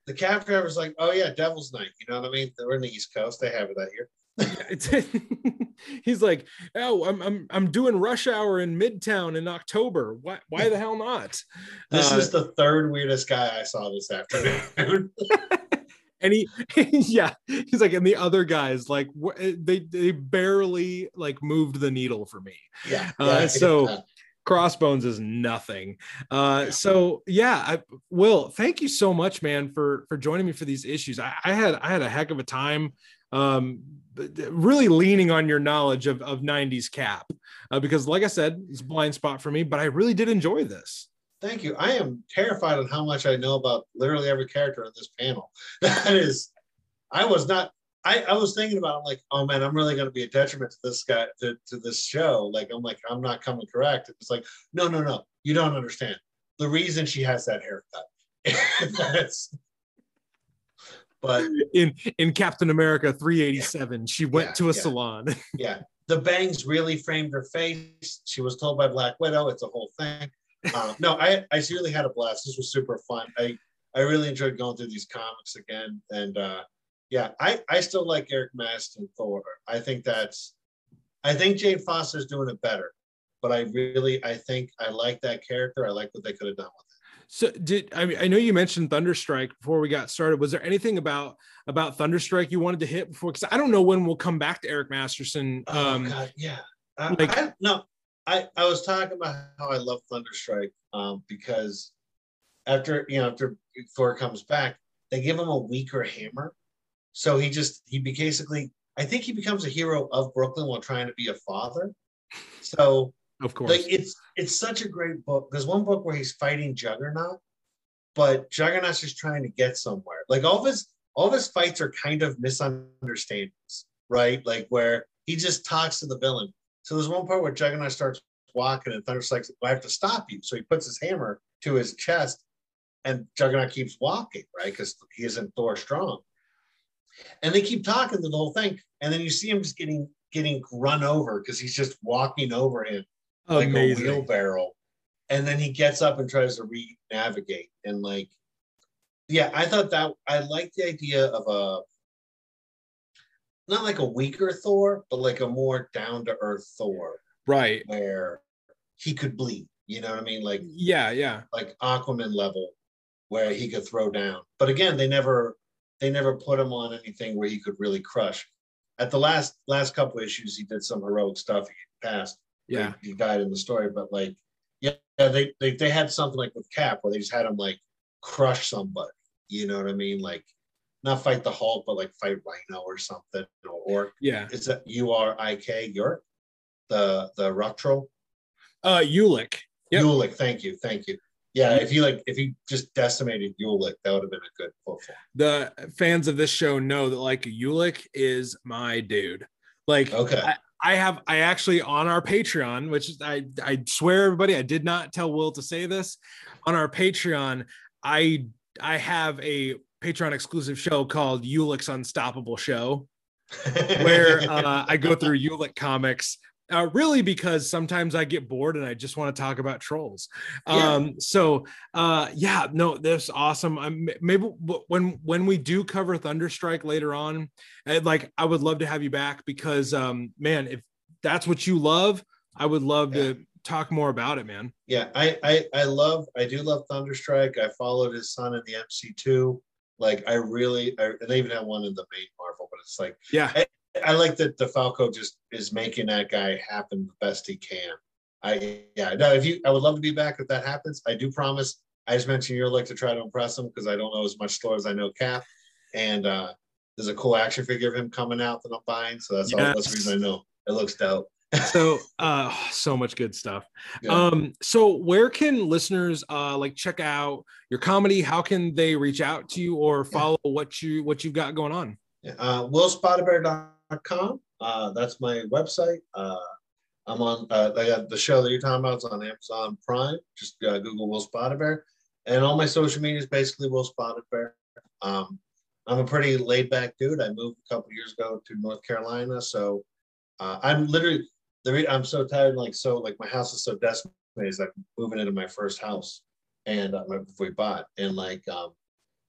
the cab driver's like, oh yeah, Devil's Night. You know what I mean? We're in the East Coast. They have it out here. He's like, oh, I'm I'm I'm doing rush hour in Midtown in October. Why why the hell not? This Uh, is the third weirdest guy I saw this afternoon. and he yeah, he's like, and the other guys like wh- they they barely like moved the needle for me. yeah. Uh, yeah, so- yeah. Crossbones is nothing. Uh, so yeah, I Will, thank you so much, man, for for joining me for these issues. I, I had I had a heck of a time um really leaning on your knowledge of, of 90s cap uh, because like i said it's a blind spot for me but i really did enjoy this Thank you. I am terrified on how much I know about literally every character on this panel. That is, I was not. I, I was thinking about. Like, oh man, I'm really going to be a detriment to this guy to, to this show. Like, I'm like, I'm not coming correct. It's like, no, no, no. You don't understand. The reason she has that haircut. That's. But in in captain america 387 she went Yeah, to a yeah. salon yeah, the bangs really framed her face. She was told by Black Widow. It's a whole thing. Um, no, I I really had a blast. This was super fun. I I really enjoyed going through these comics again, and uh, yeah, I I still like Eric Masterson Thor. I think that's I think Jane Foster's doing it better, but I really I think I like that character. I like what they could have done with it. So did i mean i know you mentioned thunderstrike before we got started was there anything about about thunderstrike you wanted to hit before because i don't know when we'll come back to eric masterson Oh um God, yeah. I, like- I, no, I I was talking about how I love Thunderstrike um, because after you know after Thor comes back, they give him a weaker hammer, so he just he basically I think he becomes a hero of Brooklyn while trying to be a father. So of course like it's it's such a great book. There's one book where he's fighting Juggernaut, but Juggernaut's just trying to get somewhere. Like all of his all of his fights are kind of misunderstandings, right? Like where he just talks to the villain. So there's one part where Juggernaut starts walking and Thunderstrike's like, I have to stop you. So he puts his hammer to his chest and Juggernaut keeps walking, right? Because he isn't Thor strong. And they keep talking through the whole thing. And then you see him just getting getting run over because he's just walking over him like a wheelbarrow. And then he gets up and tries to re-navigate. And like, yeah, I thought that I like the idea of a not like a weaker Thor, but like a more down-to-earth Thor Right. where he could bleed. You know what I mean? Like Yeah, yeah. like Aquaman level where he could throw down. But again, they never they never put him on anything where he could really crush. At the last last couple issues, he did some heroic stuff. He passed. Yeah. he died in the story. But like, yeah, they they they had something like with Cap where they just had him like crush somebody. You know what I mean? Like not fight the Hulk, but like fight Rhino or something. Or, Yeah. is that U R I K York, the the rock? Uh Ulik. Yep. Ulik, thank you, thank you. Yeah, if he like if he just decimated Ulik, that would have been a good football. The fans of this show know that like Ulik is my dude. Like Okay. I, I have I actually on our Patreon, which I I swear everybody, I did not tell Will to say this. On our Patreon, I I have a Patreon exclusive show called Ulik's Unstoppable Show, where uh, I go through Ulick comics. Uh, really, because sometimes I get bored and I just want to talk about trolls. Yeah. Um, so uh, yeah, no, that's awesome. I'm maybe when when we do cover Thunderstrike later on, I'd like I would love to have you back because um, man, if that's what you love, I would love to talk more about it, man. yeah, I, I I love I do love Thunderstrike. I followed his son in the MC2. Like I really I, and they even have one in the main Marvel, but it's like Yeah, I like that DeFalco just is making that guy happen the best he can. I yeah, no, if you I would love to be back if that happens. I do promise. I just mentioned you're like to try to impress him because I don't know as much Thor as I know Cap. And uh there's a cool action figure of him coming out that I'm buying. So that's all that's the reason I know. It looks dope. so uh so much good stuff Yeah. um so where can listeners uh like check out your comedy how can they reach out to you or follow what you what you've got going on Yeah, uh, willspottedbear.com. Uh, that's my website. Uh, I'm on uh, got the show that you're talking about. It's on Amazon Prime. Just uh, Google Will Spotted Bear, and all my social media is basically Will Spotted Bear. Um, I'm a pretty laid back dude. I moved a couple years ago to North Carolina, so uh, I'm literally I'm so tired. Like so, like my house is so decimated. Is like moving into my first house, and uh, we bought, and like um,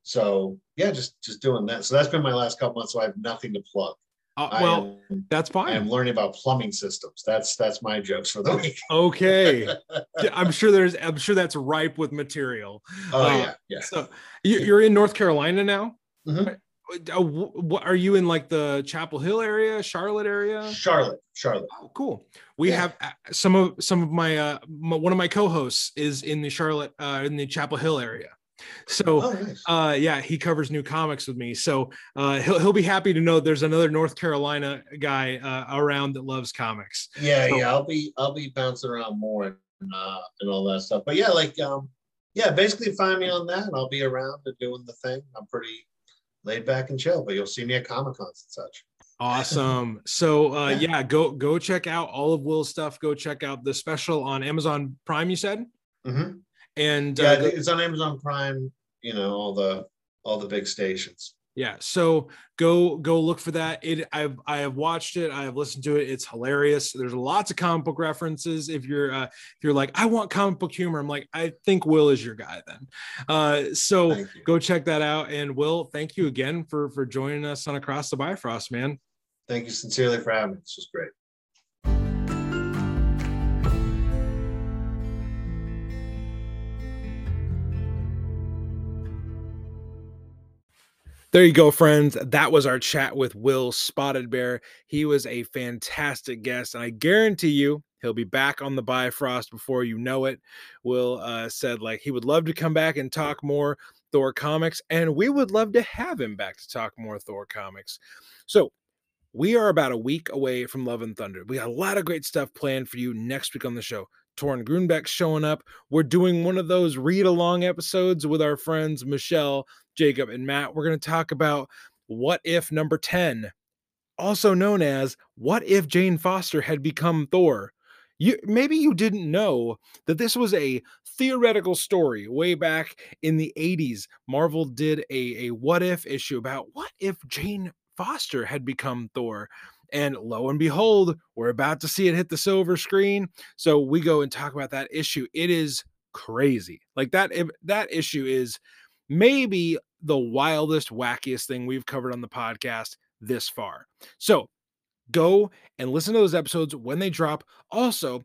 so yeah, just just doing that. So that's been my last couple months. So I have nothing to plug. Uh, well am, that's fine. I'm learning about plumbing systems. That's that's my jokes for the week. okay Yeah, i'm sure there's i'm sure that's ripe with material Oh Uh, yeah, yeah. so you, you're in north carolina now Mhm. uh, what are you in like the chapel hill area charlotte area Charlotte, Charlotte. Oh, cool. We Yeah. have uh, some of some of my uh m- one of my co-hosts is in the Charlotte uh in the Chapel Hill area. So Oh, nice. uh yeah, he covers new comics with me. So uh he'll he'll be happy to know there's another North Carolina guy uh around that loves comics. yeah, so- yeah. I'll be I'll be bouncing around more and uh, and all that stuff. But yeah, like um, yeah, basically find me on that, and I'll be around and doing the thing. I'm pretty laid back and chill, but you'll see me at Comic Cons and such. Awesome. So uh Yeah. go go check out all of Will's stuff. Go check out the special on Amazon Prime you said. Mhm. And Yeah, uh, it's on Amazon Prime. You know all the all the big stations. Yeah, so go go look for that. It I've I have watched it. I have listened to it. It's hilarious. There's lots of comic book references. If you're uh, if you're like I want comic book humor, I'm like I think Will is your guy then. Uh, so go check that out. And Will, thank you again for for joining us on Across the Bifrost, man. Thank you sincerely for having me. This was great. There you go, friends. That was our chat with Will Spotted Bear. He was a fantastic guest, and I guarantee you he'll be back on the Bifrost before you know it. Will uh, said like he would love to come back and talk more Thor comics, and we would love to have him back to talk more Thor comics. So we are about a week away from Love and Thunder. We got a lot of great stuff planned for you next week on the show. Torunn Grønbekk showing up. We're doing one of those read along episodes with our friends Michelle, Jacob, and Matt. We're going to talk about what if number 10, also known as what if Jane Foster had become Thor. You maybe you didn't know that this was a theoretical story way back in the 80s. Marvel did a, a what if issue about what if Jane Foster had become Thor. And lo and behold, we're about to see it hit the silver screen. So we go and talk about that issue. It is crazy. Like that that issue is maybe the wildest, wackiest thing we've covered on the podcast this far. So go and listen to those episodes when they drop. Also,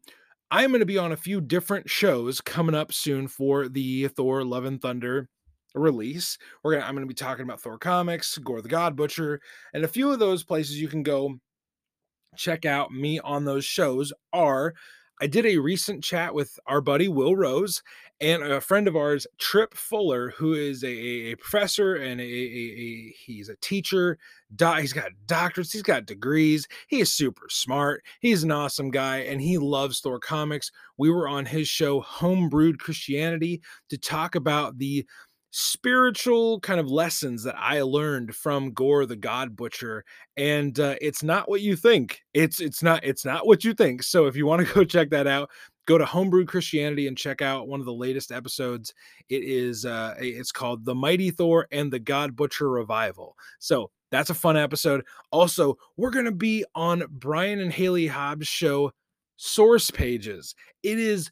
I'm going to be on a few different shows coming up soon for the Thor Love and Thunder release. We're gonna I'm gonna be talking about Thor comics, Gorr the God Butcher, and a few of those places you can go check out me on those shows are I did a recent chat with our buddy Will Rose and a friend of ours, Tripp Fuller, who is a, a professor and a, a, a, he's a teacher. He's got doctorates, he's got degrees. He is super smart. He's an awesome guy, and he loves Thor comics. We were on his show, Homebrewed Christianity, to talk about the spiritual kind of lessons that I learned from Gorr the God Butcher, and uh, it's not what you think. It's it's not it's not what you think. So if you want to go check that out, go to Homebrew Christianity and check out one of the latest episodes. It is uh, it's called The Mighty Thor and the God Butcher Revival. So that's a fun episode. Also, we're gonna be on Brian and Haley Hobbs' show Source Pages. It is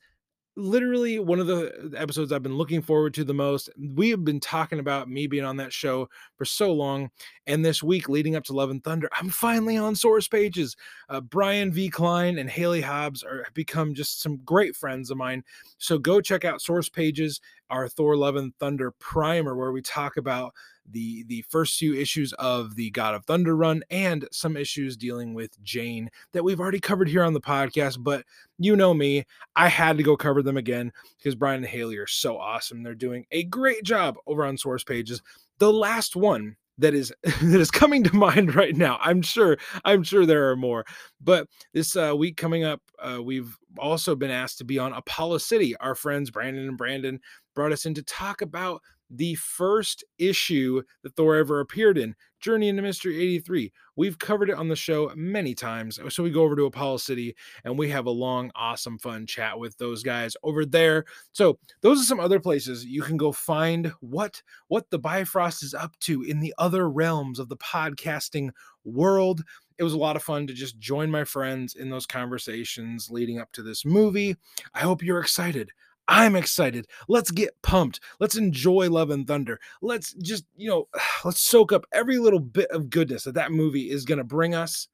literally one of the episodes I've been looking forward to the most. We have been talking about me being on that show for so long. And this week leading up to Love and Thunder, I'm finally on source pages. Uh, Brian V. Klein and Haley Hobbs are have become just some great friends of mine. So go check out source pages, our Thor Love and Thunder primer, where we talk about the the first few issues of the God of Thunder run and some issues dealing with Jane that we've already covered here on the podcast. But you know me, I had to go cover them again because Brian and Haley are so awesome. They're doing a great job over on source pages. The last one that is that is coming to mind right now. I'm sure I'm sure there are more, but this uh, week coming up, uh, we've also been asked to be on Apollo City. Our friends Brandon and Brandon brought us in to talk about the first issue that Thor ever appeared in, Journey into Mystery 83. We've covered it on the show many times. So we go over to Apollo City and we have a long, awesome, fun chat with those guys over there. So those are some other places you can go find what what the Bifrost is up to in the other realms of the podcasting world. It was a lot of fun to just join my friends in those conversations leading up to this movie. I hope you're excited. I'm excited. Let's get pumped. Let's enjoy Love and Thunder. Let's just, you know, let's soak up every little bit of goodness that that movie is going to bring us.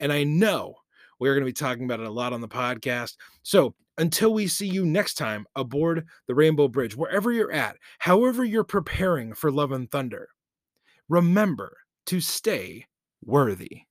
And I know we're going to be talking about it a lot on the podcast. So until we see you next time aboard the Rainbow Bridge, wherever you're at, however you're preparing for Love and Thunder, remember to stay worthy.